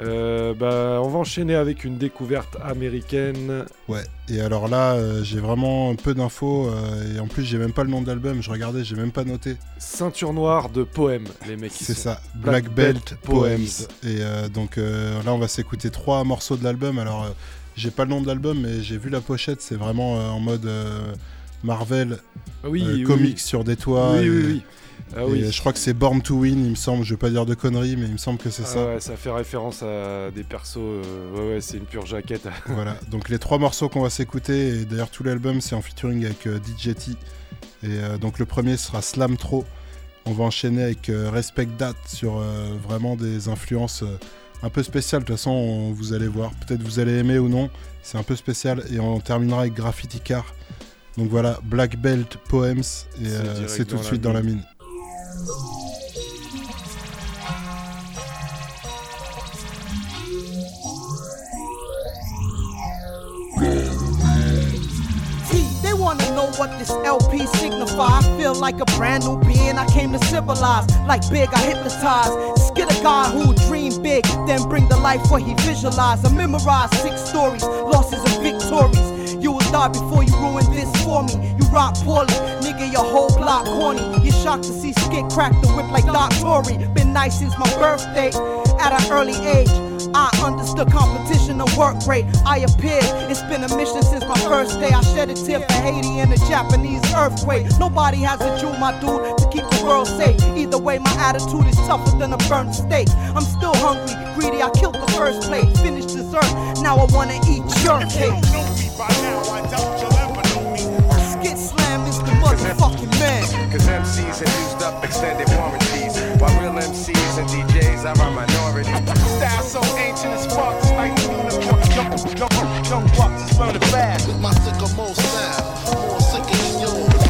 Euh, bah, on va enchaîner avec une découverte américaine. Ouais, et alors là, euh, j'ai vraiment peu d'infos, euh, et en plus, j'ai même pas le nom de l'album, je regardais, j'ai même pas noté. Ceinture noire de poèmes, les mecs. C'est ça, Black, Belt, Poems. Et donc là, on va s'écouter trois morceaux de l'album. Alors, j'ai pas le nom de l'album, mais j'ai vu la pochette, c'est vraiment en mode Marvel, Oui, oui, comics oui. sur des toits. Oui, et- oui, oui. Ah oui. euh, je crois que c'est Born to Win, il me semble, je vais pas dire de conneries, mais il me semble que c'est Ah ça. ouais, ça fait référence à des persos. euh, ouais, ouais, c'est une pure jaquette. Voilà, donc les trois morceaux qu'on va s'écouter, et d'ailleurs tout l'album c'est en featuring avec euh, DJT. Et euh, donc le premier sera Slam Tro. On va enchaîner avec Respect That sur vraiment des influences un peu spéciales. De toute façon, on- vous allez voir. Peut-être vous allez aimer ou non. C'est un peu spécial. Et on terminera avec Graffiti Car. Donc voilà, Black Belt Poems. Et C'est tout de suite dans la mine. What this LP signify. I feel like a brand new being I came to civilize. Like big, I hypnotize. Skid a guy who dream big, then bring the life what he visualize. I memorize six stories, losses and victories. You die before you ruin this for me. You rock poorly, nigga, your whole block corny. You're shocked to see Skid crack the whip like Doc Tory. Been nice since my birthday. At an early age, I understood competition and work rate. I appeared. It's been a mission since my first day. I shed a tear for Haiti and the Japanese earthquake. Nobody has a jewel, my dude, to keep the world safe. Either way, my attitude is tougher than a burnt steak. I'm still hungry, greedy. I killed the first plate, finished dessert. Now I wanna eat your cake. Skit Slam is the motherfucking man. Cause MCs have used up extended warranties. While real MCs and DJs are a minority. Style so ancient as fuck, it's like the unicorn. Young, young, young bucks is learning fast. With my sycamore style, more sicker than yours.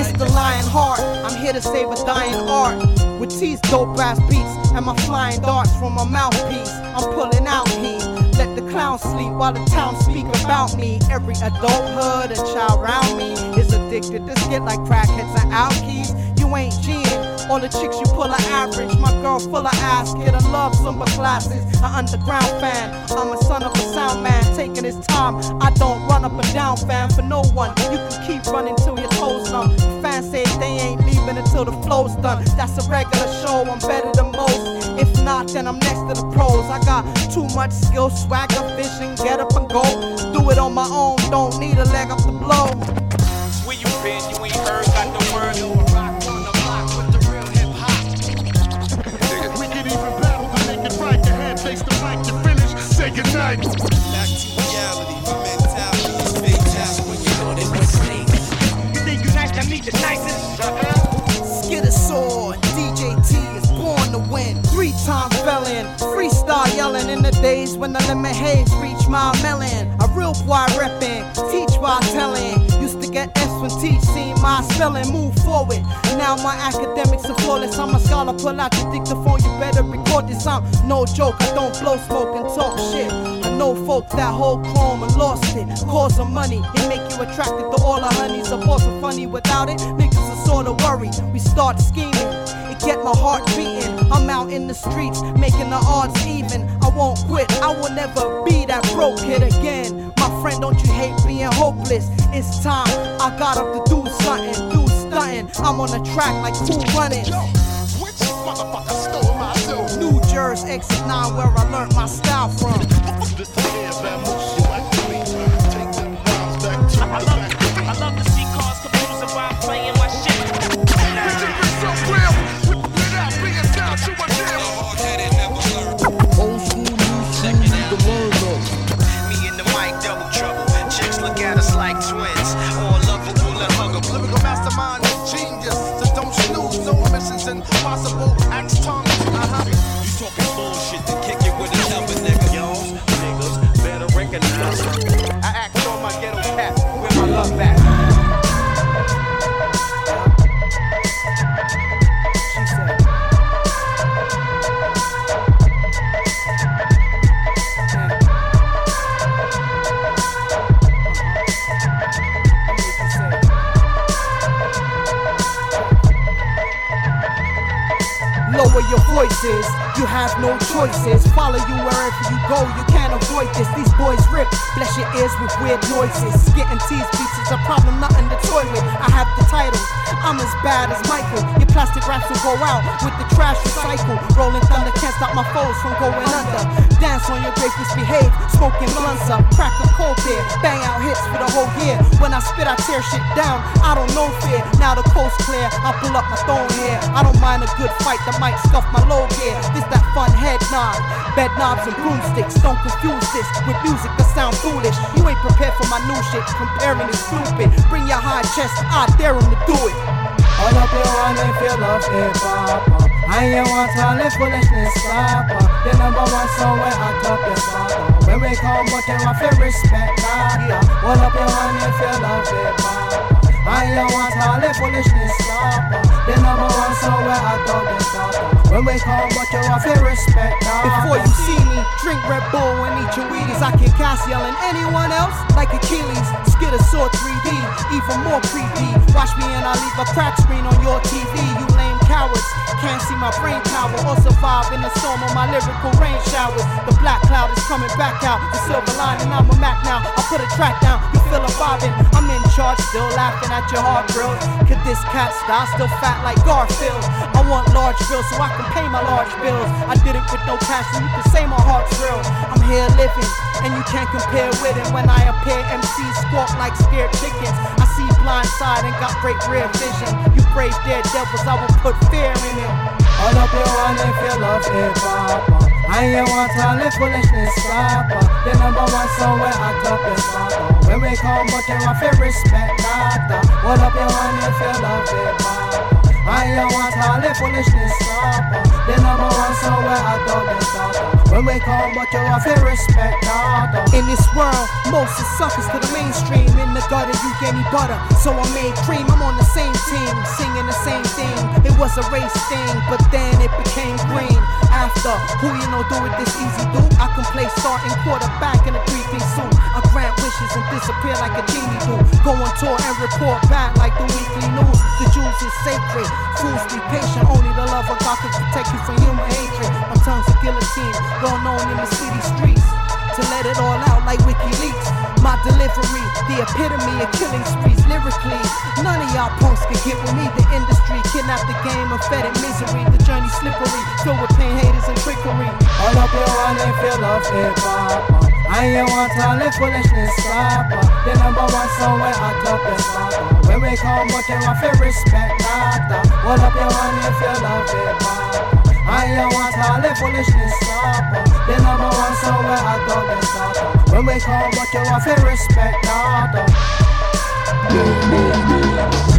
It's the lion heart. I'm here to save a dying art. T's dope ass beats and my flying darts from my mouthpiece. I'm pulling out heat. Let the clowns sleep while the town speak about me. Every adulthood, a child around me is addicted to skit like crackheads and alkies. You ain't G'ing. All the chicks you pull are average. My girl full of ass, kid. I love Zumba classes. An underground fan. I'm a son of a sound man, taking his time. I don't run up and down, fan, for no one. You can keep running till your toes numb. The fans say they ain't leaving until the flow's done. That's a regular show. I'm better than most. If not, then I'm next to the pros. I got too much skill, swagger, vision, get up and go. Do it on my own. Don't need a leg up to blow. Where you been? You ain't heard, got the word. We can even battle to make it right. The hand takes the mic to finish. Say goodnight. The nicest. Skidder Sword, DJ is born to win. Three time felon, freestyle yelling in the days when the lemon haze reached my melon. A real boy reppin', teach by telling. Used to get S when teach, seen my spelling move forward. Now my academics are flawless. I'm a scholar, pull out your dictaphone, you better record this. I'm no joke, I don't blow smoke and talk shit. I know folks that hold chrome and lost it. Cause of money, it make you attracted to all the honeys. A boss are funny without it, niggas are sorta worried. We start scheming, it get my heart beating. I'm out in the streets, making the odds even. I won't quit, I will never be that broke kid again. My friend, don't you hate being hopeless? It's time, I got up to do something, do stunting. I'm on the track like cool running. Motherfucker stole my dough? New Jersey exit 9 where I learned my style from. This the air voices, you have no choices. Follow you wherever you go, you can't avoid this. These boys rip, bless your ears with weird noises. Getting teased beats is a problem, nothing to toy with. I have the title, I'm as bad as Michael. Your plastic raps will go out with the trash recycle. Rolling thunder can't stop my foes from going under. Dance on your grave, misbehave, smoking blunts up. Crack a cold beer, bang out hits for the whole year. When I spit, I tear shit down. I don't know fear. Now the coast clear, I pull up my stone here. I don't mind a good fight, the mic scuff my low gear. This that fun head nod, bed knobs and broomsticks. Don't confuse this with music that sound foolish. You ain't prepared for my new shit. Comparing is stupid. Bring your high chest, I dare him to do it. All up your one if you love hip hop. And you want all the foolishness stop. uh. The number one song where I top spot. uh. When we come, but you have to respect that. All up your one if you love hip hop. And you want all the foolishness stop. uh. The number one song where I top spot. uh. When we come, but you have to respect that. Before you see me, drink Red Bull and eat your Wheaties. I kick ass yelling anyone else like Achilles. Sword 3D, even more creepy. Watch me and I leave a crack screen on your TV. You lame cowards can't see my brain power or survive in the storm of my lyrical rain showers. The black cloud is coming back out. The silver lining, I'm a Mac now. I put a track down. You feel a bobbing. I'm in charge, still laughing at your heart grills. Could this cat style still fat like Garfield? I want large bills so I can pay my large bills. I did it with no cash, so you can say my heart's real. I'm here living, and you can't compare with it. When I appear, MCs squawk like scared chickens. I see blind side and got great rear vision. You brave dead devils, I will put fear in it. All up your one if you love hip hop. I ain't want to let foolishness stop. The number one song where I top is stop. When we come, but you want to respect that. All up your one if you love hip hop. I ain't want to let foolishness stop. The number one song where I is stop. When we come, but you want to respect that. In this world, most is suckers to the mainstream. In the gutter, you get me butter, so I made cream. I'm on the same team, singing the same thing. It was a race thing, but then it became green. After who you know do it this easy, do I can play starting quarterback in a three-piece suit. I grant wishes and disappear like a genie do. Go on tour and report back like the weekly news. The Jews is sacred. Fools be patient. Only the love of God can protect you from human hatred. My tongue's a guillotine, well known in the city streets. To let it all out like WikiLeaks. My delivery, the epitome of killing sprees lyrically. None of y'all punks can get with me. The industry kidnapped the game fed it misery. The journey slippery, filled with pain, haters, and trickery. All up your if you love hip hop. I ain't want to let foolishness stop. The number one song where I top is stop. When we come, but you want to respect that. All up your one if you love hip hop. I ain't want to let foolishness stop. The number one song where I top is stop. When we come, but you want to respect that. Even though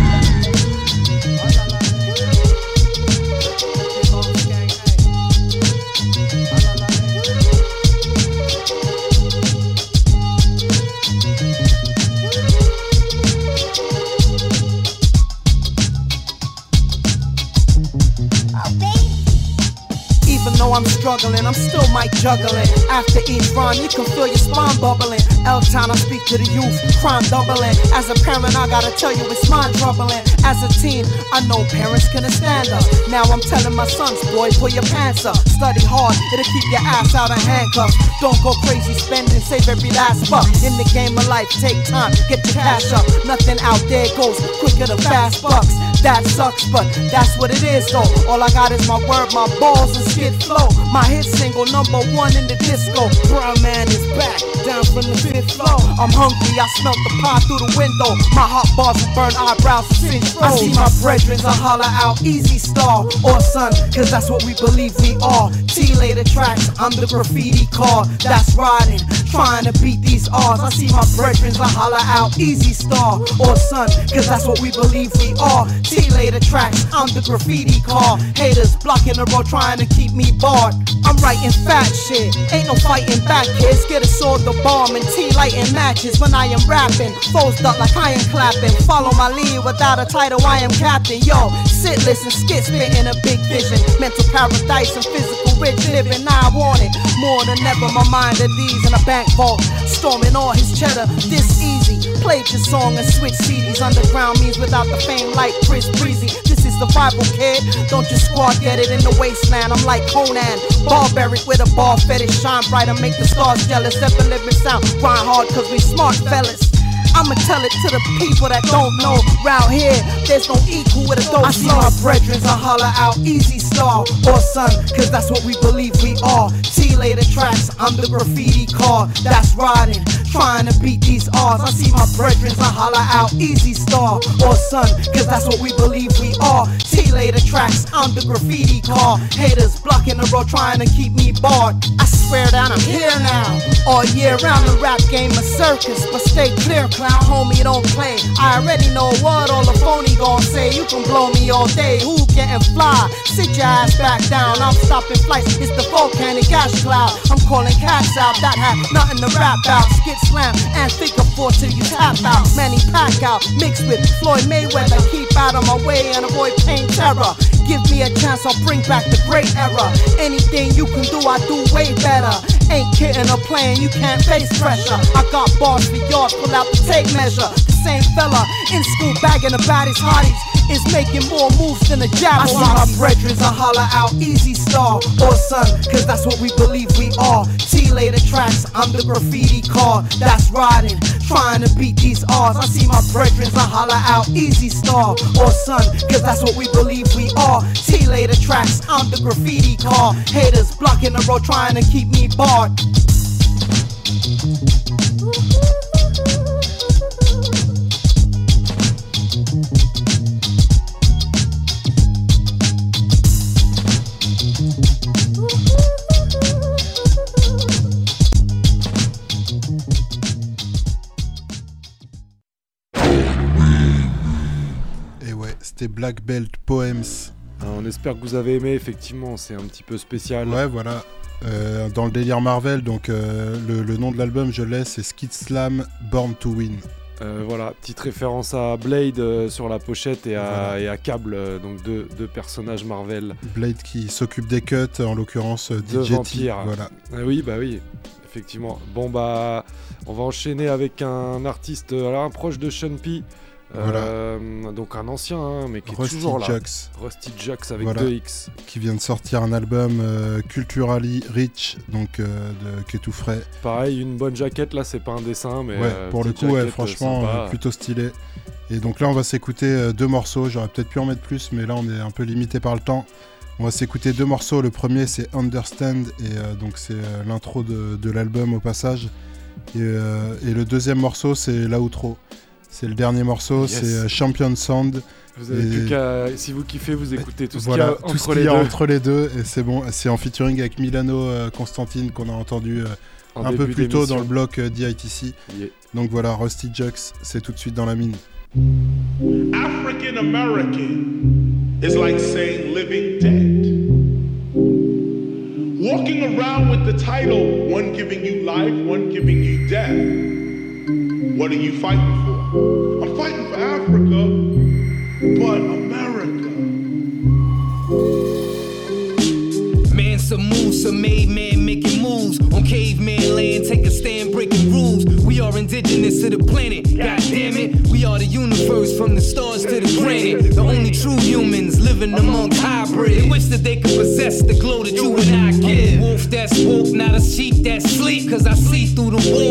I'm struggling, I'm still mic juggling. After each rhyme, you can feel your spine bubbling. L town, I speak to the youth, crime doubling. As a parent, I gotta tell you, it's mind troubling. As a teen, I know parents couldn't stand us. Now I'm telling my sons, boy, pull your pants up. Study hard, it'll keep your ass out of handcuffs. Don't go crazy spending, save every last buck. In the game of life, take time, get your cash up. Nothing out there goes quicker than fast bucks. That sucks, but that's what it is, though. All I got is my word, my balls, and skid flow. My hit single, number one in the disco. Brown man is back, down from the fifth floor. I'm hungry, I smelt the pie through the window. My hot bars will burn eyebrows and I see my brethren, I holler out, easy star or son, cause that's what we believe we are. T later tracks, I'm the graffiti car that's riding, trying to beat these odds. I see my brethren, I holler out, easy star or son, cause that's what we believe we are. T later tracks, I'm the graffiti car. Haters blocking the road, trying to keep me barred. I'm writing fat shit, ain't no fighting back, kids. Get a sword, the bomb, and T lighting matches when I am rapping. Foes duck like I am clapping. Follow my lead without a title, I am captain. Yo, sit, listen, skit, spitting a big vision. Mental paradise and physical rich living. I want it more than ever. My mind at ease in a bank vault, storming all his cheddar. This easy. Played the song and switch CDs. Underground means without the fame like Chris Breezy. This is the Bible, kid. Don't your squad get it in the wasteland? I'm like Conan, barbaric with a ball fetish. Shine bright and make the stars jealous. Ever living sound, grind hard cause we smart fellas. I'ma tell it to the people that don't know. Round here, there's no equal with a dope I see my brethren, I holler out easy star or son, cause that's what we believe we are. T later tracks, I'm the graffiti car that's riding, trying to beat these odds. I see my brethren, I holler out easy star or son, cause that's what we believe we are. T later tracks, I'm the graffiti car. Haters blocking the road, trying to keep me barred. I swear that I'm here now. All year round, the rap game a circus, but stay clear, clown homie, don't play. I already know what all the phony gon' say. You can blow me all day, who getting fly? Sit your ass back down, I'm stopping flights. It's the volcanic ash cloud. I'm calling cats out, that had nothing to rap out. Skit slam and think of four till you tap out. Manny pack out, mixed with Floyd Mayweather. Keep out of my way and avoid pain terror. Give me a chance, I'll bring back the great era. Anything you can do, I do way better. Ain't kidding or playing, you can't face pressure. I got bars for yours, pull out the tape measure. The same fella in school bagging the baddest hotties. is making more moves than a jab. I see my brethren, I holler out easy star or son, cause that's what we believe we are. T later tracks, I'm the graffiti car that's riding, trying to beat these odds. I see my brethren, I holler out easy star or son, cause that's what we believe we are. T later tracks, I'm the graffiti car. Haters blocking the road, trying to keep me barred. Eh c'était Black Belt Poems. Ah, on espère que vous avez aimé, effectivement, c'est un petit peu spécial. Ouais, voilà. Euh, dans le délire Marvel, donc euh, le, le nom de l'album, je l'ai, c'est Skid Slam Born to Win. Euh, voilà, petite référence à Blade sur la pochette et à, Voilà. et à Cable, donc deux, deux personnages Marvel. Blade qui s'occupe des cuts, en l'occurrence de DJ T, vampires. Voilà. Oui, bah oui, effectivement. Bon bah, on va enchaîner avec un artiste, alors un proche de Sean P. euh, donc un ancien, hein, mais qui est Rusty toujours là. Jux. Rusty Jux avec Voilà. 2X. Qui vient de sortir un album euh, culturally rich, donc euh, de, qui est tout frais. Pareil, une bonne jaquette, là c'est pas un dessin, mais ouais, euh, pour le coup, ouais, franchement, euh, plutôt stylé. Et donc là, on va s'écouter euh, deux morceaux. J'aurais peut-être pu en mettre plus, mais là, on est un peu limité par le temps. On va s'écouter deux morceaux. Le premier, c'est Understand, et euh, donc c'est euh, l'intro de, de l'album au passage. Et, euh, et le deuxième morceau, c'est l'outro. C'est le dernier morceau, Yes. c'est euh, Champion Sound. Vous avez Et- plus qu'à, si vous kiffez, vous écoutez tout ce voilà, qu'il y a tout ce entre qu'il les y a deux. entre les deux, et c'est bon. C'est en featuring avec Milano euh, Constantine qu'on a entendu euh, En un peu plus tôt dans le bloc euh, d'ITC. Yeah. Donc voilà, Rusty Jux, c'est tout de suite dans la mine. African American is like saying living dead. Walking around with the title, one giving you life, one giving you death. What are you fighting for? I'm fighting for Africa, but America. Man, some moves, some made man making moves on caveman land, take a stand, breaking rules. We are indigenous to the planet. God damn it, we are the universe from the stars to the granite. The only true humans living amongst hybrids. Wish that they could possess the glow that you and I give. Wolf that's woke, not a sheep that's sleep. Cause I see through the wall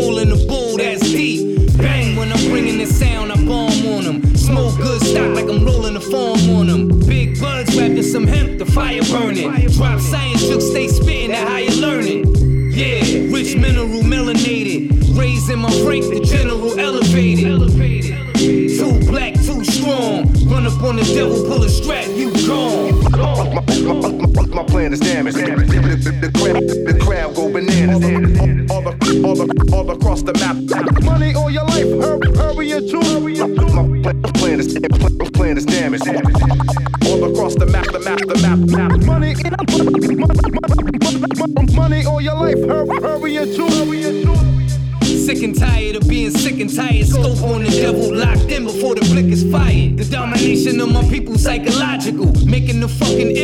fucking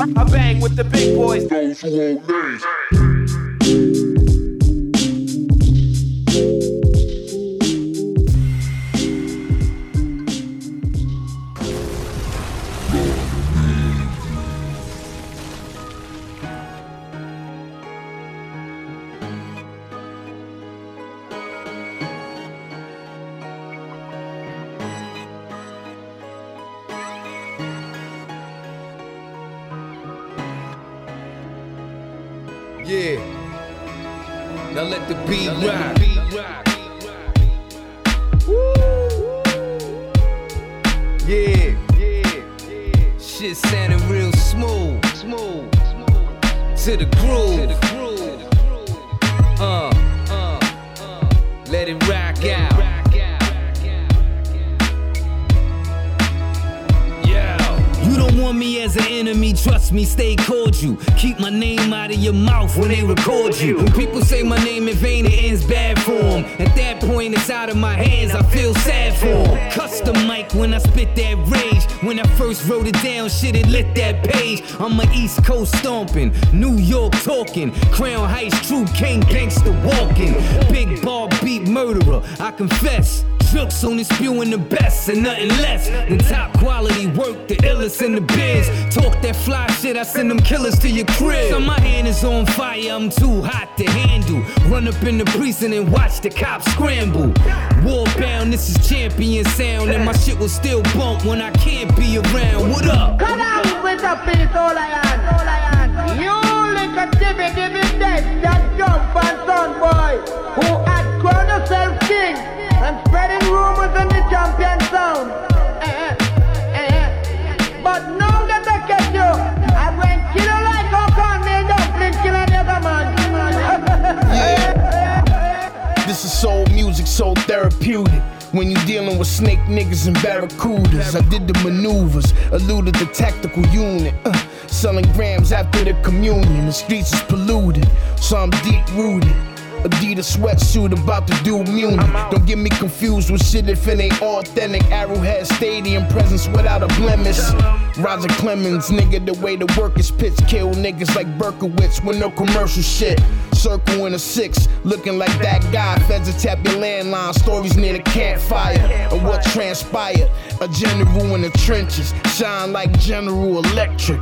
I, bang with the big boys. Those who won't. Stomping, New York talking, Crown Heights true king gangster walking. Big ball beat murderer, I confess. Jokes only spewing the best and nothing less than top quality work, the illest in the biz. Talk that fly shit, I send them killers to your crib. So my hand is on fire, I'm too hot to handle. Run up in the precinct and watch the cops scramble. War bound, this is champion sound, and my shit will still bump when I can't be around. What up? Come on with a piece, all I am, You little divvy divvy dead, that jump and son boy, who had crowned yourself king and spreading rumors in the champion sound. Eh, eh, eh. But now that I catch you, I went kill you like how Cornmeal Dumpling kill another man. This is soul music, so therapeutic. When you dealing with snake niggas and barracudas, I did the maneuvers, eluded the tactical unit. uh, selling grams after the communion, the streets is polluted, so I'm deep rooted. Adidas sweatsuit about to do Munich. Don't get me confused with shit if it ain't authentic. Arrowhead Stadium presence without a blemish. Roger Clemens, nigga, the way the work is pitched. Kill niggas like Berkowitz with no commercial shit. Circle in a six, looking like that guy. Feds will tap your landline, stories near the campfire. Of what transpired. A general in the trenches, shine like General Electric.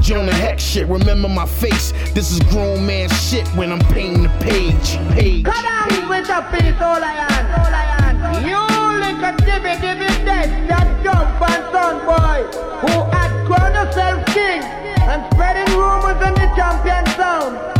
Jonah Heck shit, remember my face. This is grown man shit when I'm painting the page. Page. Come on with a piece, all I am, all I am. You little divvy divvy dead, that jump and son boy, who had crowned yourself king and spreading rumors in the champion sound.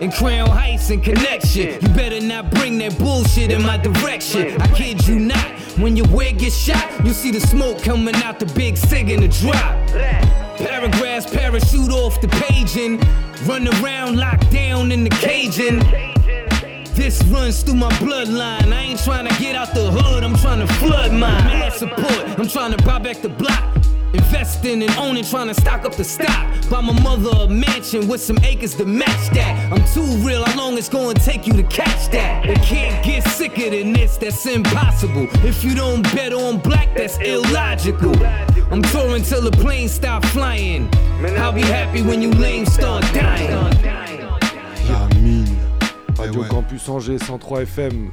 And Crown Heights and Connection. You better not bring that bullshit in my direction. I kid you not. When your wig gets shot, you see the smoke coming out the big sig in the drop. Paragraphs parachute off the page and run around locked down in the caging. This runs through my bloodline. I ain't trying to get out the hood, I'm trying to flood mine. Mad support, I'm trying to buy back the block. Investing and owning, trying to stock up the stock. Buy my mother a mansion with some acres to match that. I'm too real, how long it's gonna take you to catch that? It can't get sicker than this, that's impossible. If you don't bet on black, that's illogical. I'm touring till the planes stop flying. I'll be happy when you lame start dying. La mine. Radio ouais. Campus Angers 103 FM.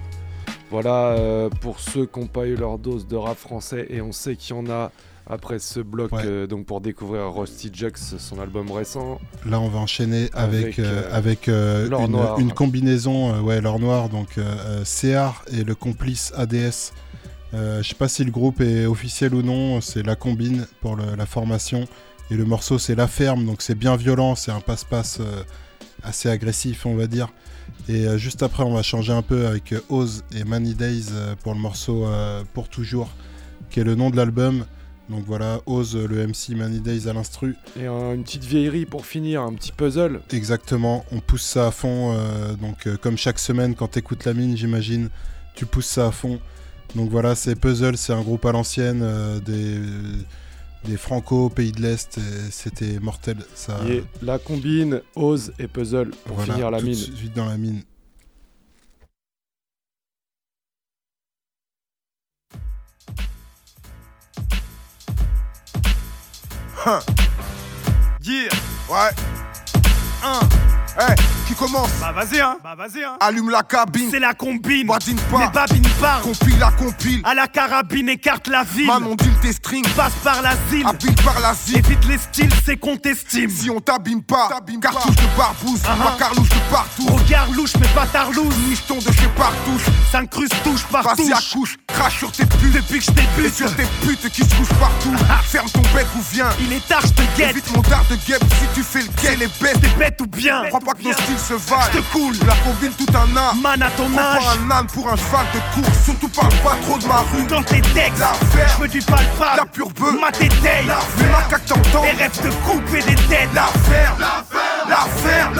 Voilà euh, pour ceux qui n'ont pas eu leur dose de rap français et on sait qu'il y en a après ce bloc euh, donc pour découvrir Rusty Jux son album récent. Là, on va enchaîner avec, Avec, euh, euh, avec une, Noir. une combinaison, ouais, l'or noir, donc CR et le complice ADS. Je sais pas si le groupe est officiel ou non, c'est la combine pour le- la formation. Et le morceau, c'est La Ferme, donc c'est bien violent, c'est un passe-passe assez agressif, on va dire. Et juste après, on va changer un peu avec Oz et Many Days pour le morceau Pour Toujours, qui est le nom de l'album. Donc voilà, Oz, euh, le MC Many Days à l'instru. Et un- une petite vieillerie pour finir, un petit puzzle. Exactement, on pousse ça à fond. euh, donc, euh, comme chaque semaine, quand t'écoutes la mine, j'imagine, tu pousses ça à fond. Donc voilà, c'est Puzzle, c'est un groupe à l'ancienne, euh, des, des Franco, pays de l'Est, c'était mortel. Ça, Et la combine, Ose et puzzle pour voilà, finir la tout de mine. suite dans la mine. Huh. Yeah. Ouais. Uh. Hein. Hey, qui commences Bah vas-y hein, bah vas-y hein. Allume la cabine. C'est la combine. Badine pas. Les babines parlent. Compile la compile. À la carabine, écarte la ville. Manon deal tes strings. Passe par l'asile. Habile par l'asile. Évite les styles, c'est qu'on t'estime. Si on t'abîme pas, cartouche de barbouze. Ma carlouche de partout. Regard louche, mais pas tarlouse. Micheton de chez partout. S'incruste touche partout. Vas-y à couche, crache sur tes putes. Depuis que je t'ai Et sur tes putes qui se couchent partout. Ferme ton bec ou viens. Il est tard, je te guette. Évite mon dard de guêpe si tu fais le quai. Les bêtes. T'es bête ou bien? Crois pas que nos styles Je te coule. La combine tout un art. Man à ton âge. un âne pour un cheval de course. Surtout parle pas trop de ma rue. Dans tes textes, je veux du palpable. La pure bœuf. Ma tétaille. Les macaques t'entendent. Les rêves de couper des têtes. L'affaire. L'affaire.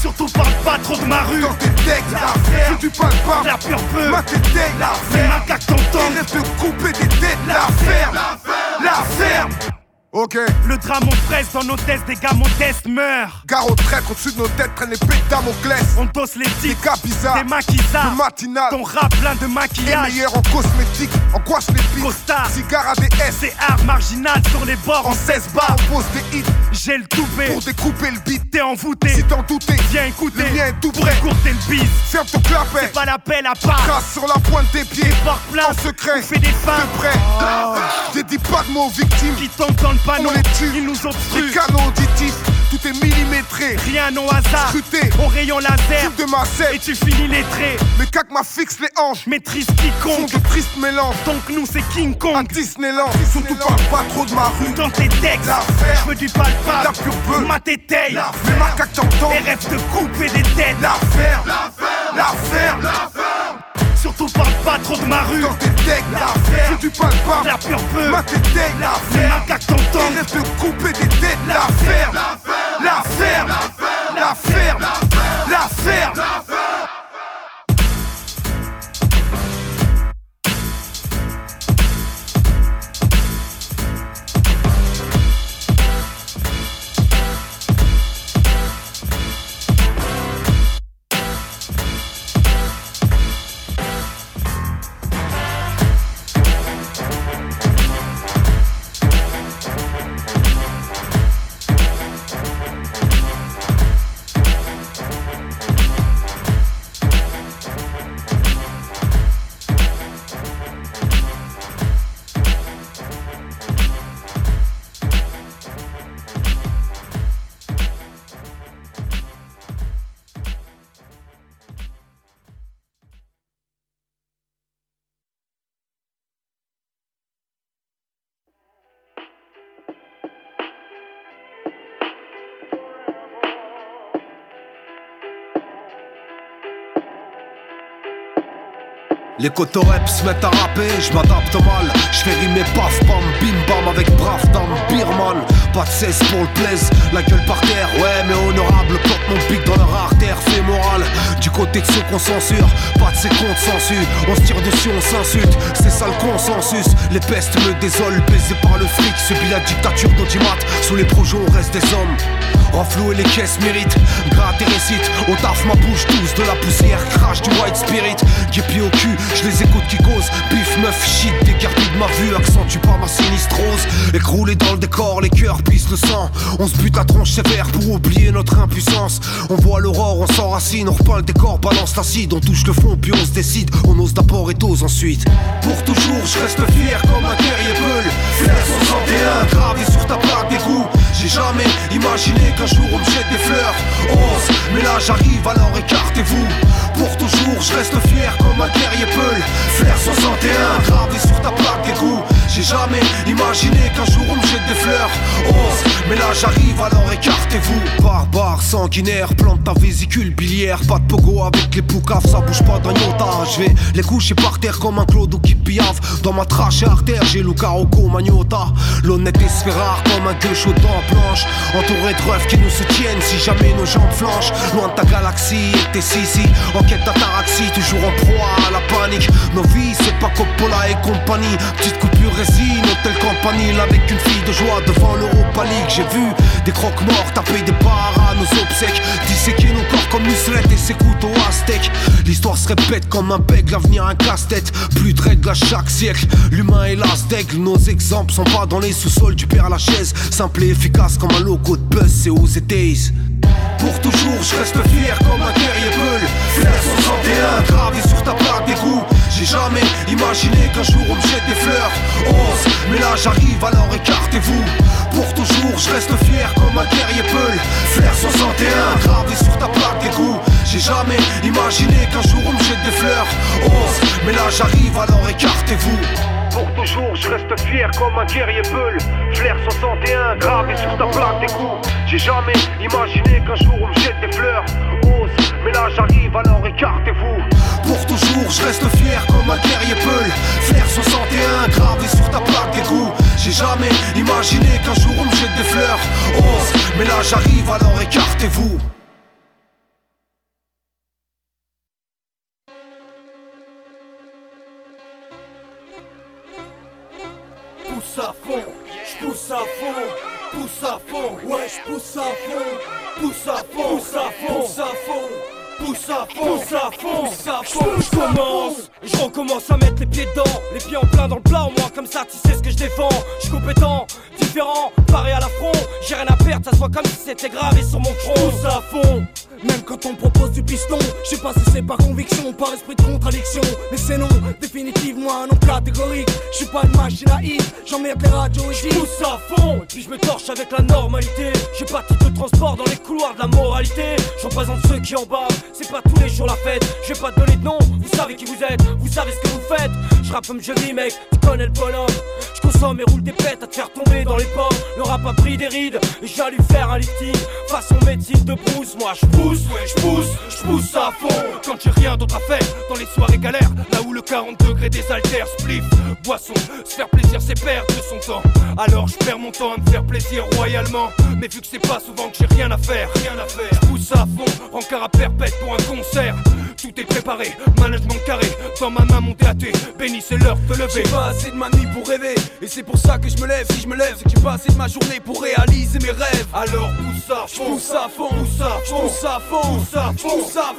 Surtout parle pas trop de ma rue. Dans tes textes. L'affaire. Tu parles pas. La pure peu. Ma tétaille. Les L'affaire. macaques t'entendent. Les rêves de couper des têtes. L'affaire. L'affaire. Ok. Le drame on presse dans nos tests, des gars modestes meurent. Gare au traître au-dessus de nos têtes traînent les bêtes Damoclès. On tosse les Des tics, gars bizarres. des maquisards. Le matinal. Ton rap plein de Et maquillage. meilleur en cosmétique. Angoisse les pics. Costard. Cigare ADS. C'est art marginal sur les bords En en 16 16 bars, on pose des hits J'ai le toupet. pour découper le beat. T'es envoûté. Si t'en doutais, Viens écouter. le mien est tout Pour prêt. écourter le bise. Ferme ton clapet. C'est pas l'appel à part. Trace sur la pointe des pieds. Porte plein. En secret. On fait des fins. De près. J'ai dit pas de mots aux victimes. Qui tombent dans le panneau. On les tue. Ils nous obstruent. canaux auditifs. Tout est millimétré. Rien au hasard. Scruté. Au rayon laser. Type de ma Et scène. tu finis les traits. Mais cac m'a fixe les hanches. Maîtrise Font quiconque. de tristes mélanges. Donc nous c'est King À Kong. Disneyland. Surtout parle pas trop de ma rue. Dans tes textes. L'affaire. Je veux du palpable. La pure bœuf. Ma tétaille. Les macaques t'entendent. Les rêves de couper des têtes. L'affaire. L'affaire. Surtout parle pas trop de ma rue. Dans tes decks. L'affaire. Si tu parles pas. La pure peu. Ma tétaille. Les L'affaire. macaques t'entendent. Il rêve de couper des têtes. L'affaire. L'affaire. L'affaire. L'affaire. Les cotoreps se mettent à rapper, je m'adapte mal. Je fais rimer paf pam bim bam avec brave dame Birman. Pas de cesse pour le plaise, la gueule par terre. Ouais, mais honorable, porte mon pic dans leur artère fémorale. Du côté de ceux qu'on censure, pas de ces comptes. On se tire dessus, on s'insulte, c'est ça le consensus. Les pestes me désolent, baisés par le fric. Subis la dictature d'Audimat, sous les projets on reste des hommes. Renflouer les caisses mérite, gratte et récite. Au taf, ma bouche tous de la poussière, crash du white spirit. Guépi au cul, je les écoute qui causent. Bif, meuf, shit, décarté de ma vue, accentue pas ma sinistrose. Écroulé dans le décor, les cœurs pissent le sang. On se bute à tronche sévère pour oublier notre impuissance. On voit l'aurore, on s'enracine, on repeint le décor, balance l'acide. On touche le fond, puis on se décide. On ose d'abord et dose ensuite. Pour toujours, je reste fier comme un guerrier peul. Flair 61, gravé sur ta plaque d'égout. J'ai jamais imaginé qu'un jour on me jette des fleurs. Ose, mais là j'arrive, alors écartez-vous. Pour toujours, je reste fier comme un guerrier peul. Flair 61, gravé sur ta plaque d'égout. J'ai jamais imaginé qu'un jour on me jette des fleurs. Ose, mais là j'arrive, alors écartez-vous. Barbare, sanguinaire, plante ta vésicule biliaire. Pas de pogo avec les poucaves, ça bouge pas d'un iota. Je vais les coucher par terre comme un clodo qui piave. Dans ma trachée artère, j'ai Luca Rocco Magnota. Fait rare comme un gueux chaud blanches. Entouré de refs qui nous soutiennent si jamais nos jambes flanchent. Loin de ta galaxie tes sisi. En quête d'ataraxie, toujours en proie à la panique. Nos vies, c'est pas Coppola et compagnie. Petite coupure résine, hôtel campanile avec une fille de joie devant l'Europa League. J'ai vu des croque-morts taper des barres à nos obsèques. Disséquer nos corps comme Nusret et ses couteaux aztèques. L'histoire se répète comme un bègue, l'avenir un casse-tête. Plus de règles à chaque siècle. L'humain est l'as d'aigle. Nos exemples sont pas dans les sous-sols du père Lachaise. Simple et efficace comme un logo de buzz, c'est aux États. Pour toujours, je reste fier comme un guerrier peul. Flair 61, gravé sur ta plaque d'égout. J'ai jamais imaginé qu'un jour on me jette des fleurs. 11, mais là j'arrive, alors écartez-vous. Pour toujours, je reste fier comme un guerrier peul. Flair 61, gravé sur ta plaque d'égout. J'ai jamais imaginé qu'un jour on me jette des fleurs. 11, mais là j'arrive, alors écartez-vous. Pour toujours, je reste fier comme un guerrier peul. Flair 61, gravé sur ta plaque d'égout. J'ai jamais imaginé qu'un jour on me jette des fleurs. Ose, mais là j'arrive, alors écartez-vous. Pour toujours, je reste fier comme un guerrier peul. Flair 61, gravé sur ta plaque d'égout. J'ai jamais imaginé qu'un jour on me jette des fleurs. Ose, mais là j'arrive, alors écartez-vous. Pousse à fond, je pousse à fond, pousse à fond, ouais je pousse à fond, pousse à fond, pousse à fond, pousse à fond. Pousse à fond, pousse à fond, pousse à fond, je commence, je recommence à mettre les pieds dedans, les pieds en plein dans le plat, au moins comme ça tu sais ce que je défends, je suis compétent, différent, paré à la front, j'ai rien à perdre, ça se voit comme si c'était gravé sur mon front, pousse à fond, même quand on me propose du piston, je sais pas si c'est par conviction, par esprit de contradiction. Mais c'est non, définitivement un nom catégorique. Je suis pas une machine à hit, j'emmerde les radios et je pousse à fond. Et puis je me torche avec la normalité. J'ai pas de titre de transport dans les couloirs de la moralité. Je représente ceux qui en bas, c'est pas tous les jours la fête. Je vais pas te donner de nom, vous savez qui vous êtes, vous savez ce que vous faites. Je rappe comme je vis, mec, tu connais le bonhomme. Je consomme et roule des pètes à te faire tomber dans les pommes. Le rap a pris des rides, et allé faire un lifting. Façon médecine de brousse, moi je pousse, ouais, je pousse, je pousse à fond. Quand j'ai rien d'autre à faire, dans les soirées galères, là où le 40 degrés des altères, spliff, boisson, se faire plaisir c'est perdre de son temps. Alors je perds mon temps à me faire plaisir royalement. Mais vu que c'est pas souvent que j'ai rien à faire, rien à faire, je pousse à fond, encore à perpète pour un concert. Tout est préparé, management carré, dans ma main mon thé, béni c'est l'heure de lever. J'ai pas assez de ma nuit pour rêver, et c'est pour ça que je me lève. Si je me lève, c'est que j'ai pas assez de ma journée pour réaliser mes rêves. Alors pousse à fond, pousse à fond, pousse à fond, pousse à à fond, pousse à fond. pousse à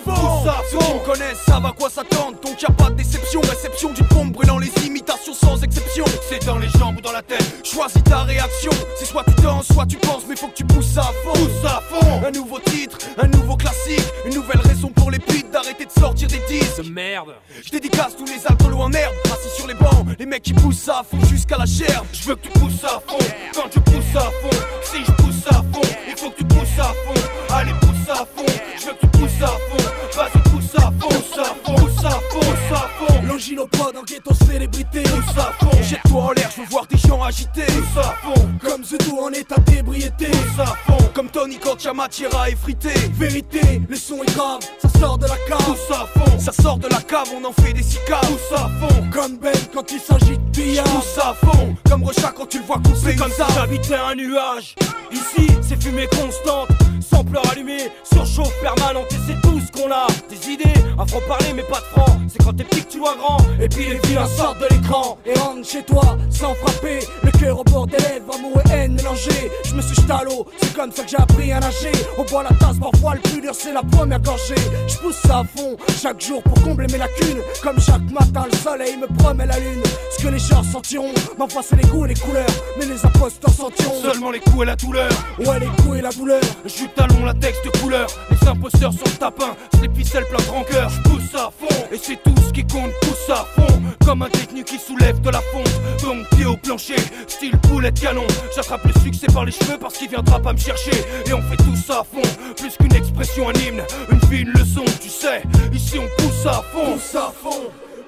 Ceux qui me connaissent savent à quoi s'attendre, donc y a pas de déception. Réception d'une bombe brûlant les imitations sans exception. C'est dans les jambes ou dans la tête, Choisis ta réaction, c'est soit tu danses, soit tu penses, mais faut que tu pousses à fond. pousse à fond. Un nouveau titre, un nouveau classique, une nouvelle raison pour les putes d'arrêter de sortir des disques. De merde. Je dédicace tous les alcoolos en herbe, assis sur les bancs, les mecs qui poussent à fond jusqu'à la gerbe. Je veux que tu pousses à fond. Quand je pousse à fond, si je pousse à fond, il faut que tu pousses à fond. Allez, pousse à fond. Je veux que tu à fond. À fond, pousse à fond, pousse à fond. L'angilopode en ghetto célébrité. Pousse à fond. Jette-toi en l'air, je veux voir des gens agités. Pousse à fond. Comme Zedo en état d'ébriété. Pousse à fond. Comme Tony quand y'a matière à effriter. Vérité, Le son est grave, ça sort de la cave. pousse à fond. Ça sort de la cave, on en fait des cicaves. Pousse à fond. Comme Ben quand il s'agit de billard. Pousse à fond. Comme Rocha quand tu le vois couper comme table. j'habitais un nuage. Ici, c'est fumée constante, sans pleurs allumées, surchauffe permanente. Et c'est tout ce qu'on a. Des un franc parler, mais pas de franc. C'est quand t'es petit que tu vois grand. Et puis les vilains sortent de l'écran. Et rentre chez toi sans frapper Le cœur au bord des lèvres, amour et haine mélangés Je me suis jeté à l'eau, c'est comme ça que j'ai appris à nager On boit la tasse, parfois le plus dur c'est la première gorgée Je pousse ça à fond, chaque jour pour combler mes lacunes Comme chaque matin le soleil me promet la lune Ce que les gens sentiront, ma foi c'est les goûts et les couleurs Mais les imposteurs sentiront Seulement les coups et la douleur. Ouais les coups et la douleur Jus talon, latex de couleur. Les imposteurs sur le tapin, c'est les ficelles plein rancœur. Je pousse à fond, et c'est tout ce qui compte, pousse à fond. Comme un détenu qui soulève de la fonte. Donc pied au plancher, style poulet de canon. J'attrape le succès par les cheveux parce qu'il viendra pas me chercher. Et on fait tout ça à fond, plus qu'une expression, un hymne. Une vie, une leçon, tu sais. Ici on pousse à fond. Pousse à fond,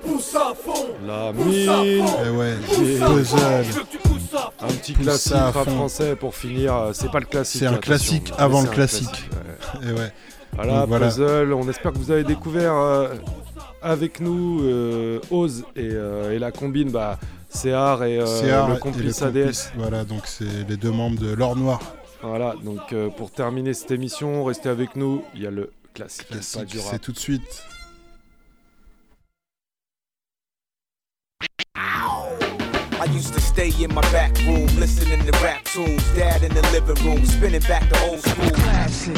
pousse à fond. La mine. Eh ouais, Pousse à fond. puzzle. Je veux que tu pousses à fond. Un petit classique rap français pour finir. euh, C'est pas le classique. C'est un classique Mais avant le classique. ouais. Et ouais. Voilà, Donc voilà. Puzzle. On espère que vous avez découvert euh, avec nous euh, Oz et, euh, et la combine. Bah, CR et, le et complice le ADS. complice, Voilà, donc c'est les deux membres de l'Or Noir. Voilà, donc pour terminer cette émission, restez avec nous. Il y a le classique, Classique, c'est tout de suite. I used to stay in my back room, listening to rap tunes. Dad in the living room, spinning back the old school. Classic.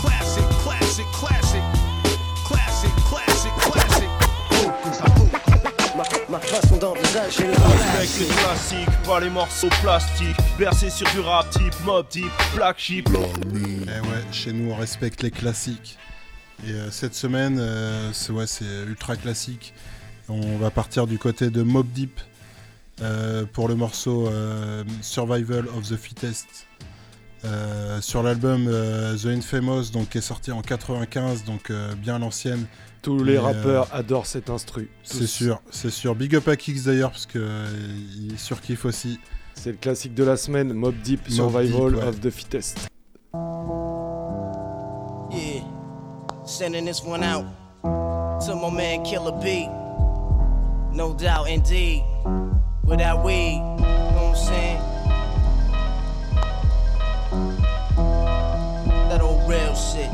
Classic, classic, classic. Classic, classic, classic. Ma, façon d'envisager le respect que les classiques, pas les morceaux plastiques. Bercé sur du rap type, mob type, black sheep. Eh ouais, chez nous on respecte les classiques. Et euh, cette semaine, euh, c'est ouais, ultra classique. On va partir du côté de Mob Deep euh, pour le morceau Survival of the Fittest. Euh, sur l'album euh, The Infamous, donc qui est sorti en 95, donc euh, bien l'ancienne. Tous les rappeurs adorent cet instru. C'est sûr, c'est sûr. Big up à Kix d'ailleurs, parce que il surkiffe aussi. C'est le classique de la semaine, Mob Deep, Survival Deep, ouais. of the Fittest. Sending this one out to my man Killer B. No doubt, indeed. Without weed, you know what I'm saying? That old real shit.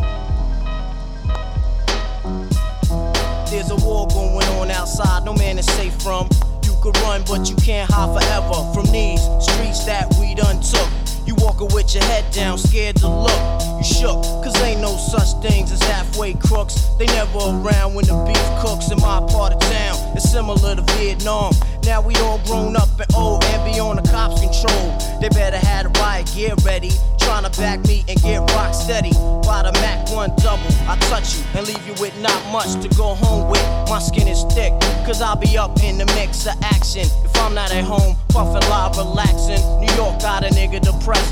There's a war going on outside, no man is safe from. You could run, but you can't hide forever from these streets that we done took. Walking with your head down, scared to look. You shook, cause ain't no such things as halfway crooks. They never around when the beef cooks in my part of town. It's similar to Vietnam. Now we all grown up and old and be on the cops' control. They better have the riot gear ready. Trying to back me and get rock steady. By the Mac 1 double, I touch you and leave you with not much to go home with. My skin is thick, cause I'll be up in the mix of action. If I'm not at home, puffin' live, relaxing. New York got a nigga depressed,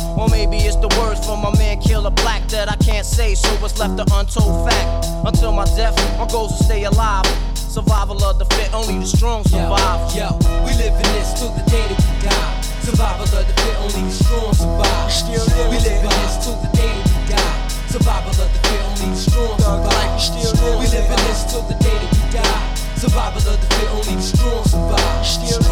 Or maybe it's the words from my man Killer Black that I can't say, so it's left an untold fact. Until my death, my goals will stay alive. Survival of the fit, only the strong survive. Yo, we live in this till the day that we die. Survival of the fit, only the strong survive. Still we live in this till the day that we die. Survival of the fit, only the strong survive. we live in this till the day that we die. Survival of the fit, only the strong survive.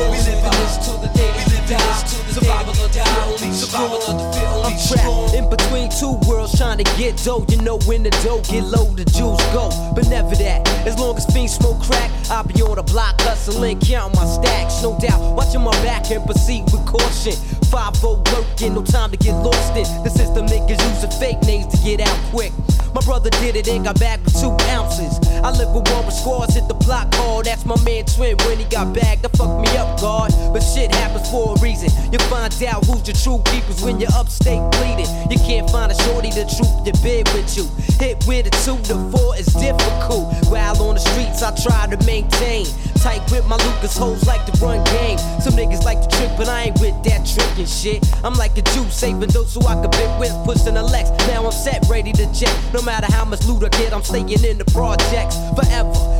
we live in this till the day we die. Survival of the fit, only the survival of the fit, only strong. In between two worlds trying to get dough, you know when the dough get low, the juice go. But never that. As long as fiends smoke crack, I'll be on the block hustling, counting my stacks, no doubt. Watching my back and proceed with caution. 5 working, no time to get lost in. The system niggas using fake names to get out quick. My brother did it and got back with two ounces. I live with one with squads, hit the block hard. That's my man Twin when he got back. That fucked me up, God. But shit happens for a reason. You find out who's your true keepers when you're upstate bleeding. You can't find a shorty to troop your bed with you. Hit with a two to four is difficult. While on the streets, I try to maintain. Tight with my Lucas hoes like to run game. Some niggas like to trick, but I ain't with that trickin' shit. I'm like a Jew, saving those so I could bit with pushing a Lex. Now I'm set, ready to check. No matter how much loot I get, I'm staying in the projects forever.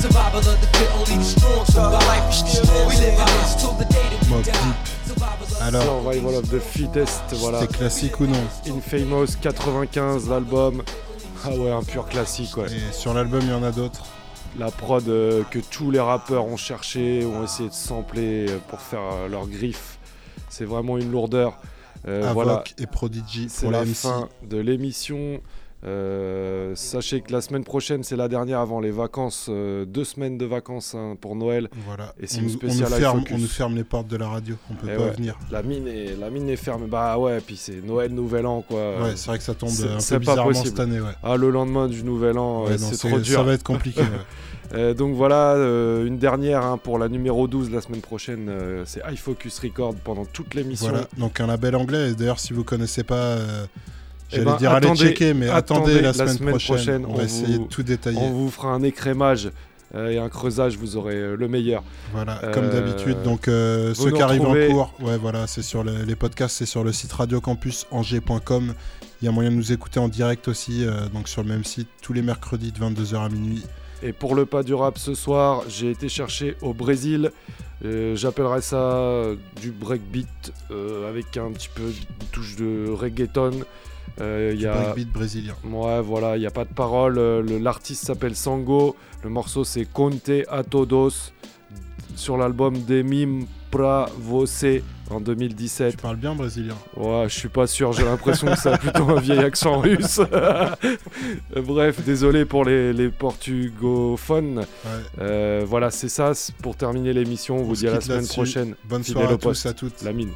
Survival of the fit, only the strong survive. we live in this till the day that we Mobb die. Deep. Alors, Survival of the Fittest, voilà. C'était classique ou non? Infamous 95, l'album. Ah ouais, un pur classique, ouais. Et sur l'album, il y en a d'autres? La prod euh, que tous les rappeurs ont cherché, ont essayé de sampler euh, pour faire euh, leur griffe. C'est vraiment une lourdeur. Euh, Avoc voilà. et Prodigy C'est pour la MC. fin de l'émission. Euh, sachez que la semaine prochaine, c'est la dernière avant les vacances. euh, deux semaines de vacances hein, pour Noël. Voilà. Et c'est on, une nous- on spéciale nous ferme, on nous ferme les portes de la radio, on peut Eh pas ouais, venir. La mine, est, la mine est fermée. Bah ouais, puis c'est Noël, Nouvel An quoi. Ouais, c'est vrai que ça tombe un peu bizarrement cette année, ouais. Ah, le lendemain du Nouvel An, Ouais, euh, non, c'est c'est- trop dur. ça va être compliqué. Euh, donc voilà, une dernière hein, pour la numéro 12 la semaine prochaine. c'est iFocus Record pendant toute l'émission. Voilà, donc un label anglais. Et d'ailleurs, si vous connaissez pas, j'allais ben, dire allez attendez- checker, mais attendez, la, semaine, prochaine. On, va essayer vous- de tout détailler. On vous fera un écrémage euh, et un creusage, vous aurez euh, le meilleur. Voilà, comme Euh, d'habitude. Donc, euh, ceux qui arrivent en cours, ouais, voilà, c'est sur le- les podcasts, c'est sur le site radiocampusangers.com. Il y a moyen de nous écouter en direct aussi, euh, donc sur le même site, tous les mercredis de 22h à minuit. Et pour le pas du rap ce soir, j'ai été chercher au Brésil. J'appellerais ça du breakbeat avec un petit peu de touche de reggaeton. Euh, Du y a... breakbeat brésilien. Ouais, voilà, il n'y a pas de parole. Euh, L'artiste s'appelle Sango. Le morceau c'est Conte a Todos sur l'album des Mim Pra Você en 2017. Tu parles bien brésilien Ouais, je suis pas sûr. J'ai l'impression que ça a plutôt un vieil accent russe. Bref, désolé pour les, les portugophones. Euh, voilà, c'est ça. Pour terminer l'émission, on vous se dit à la semaine prochaine. Bonne Fidèle soirée à tous, à toutes. La mine.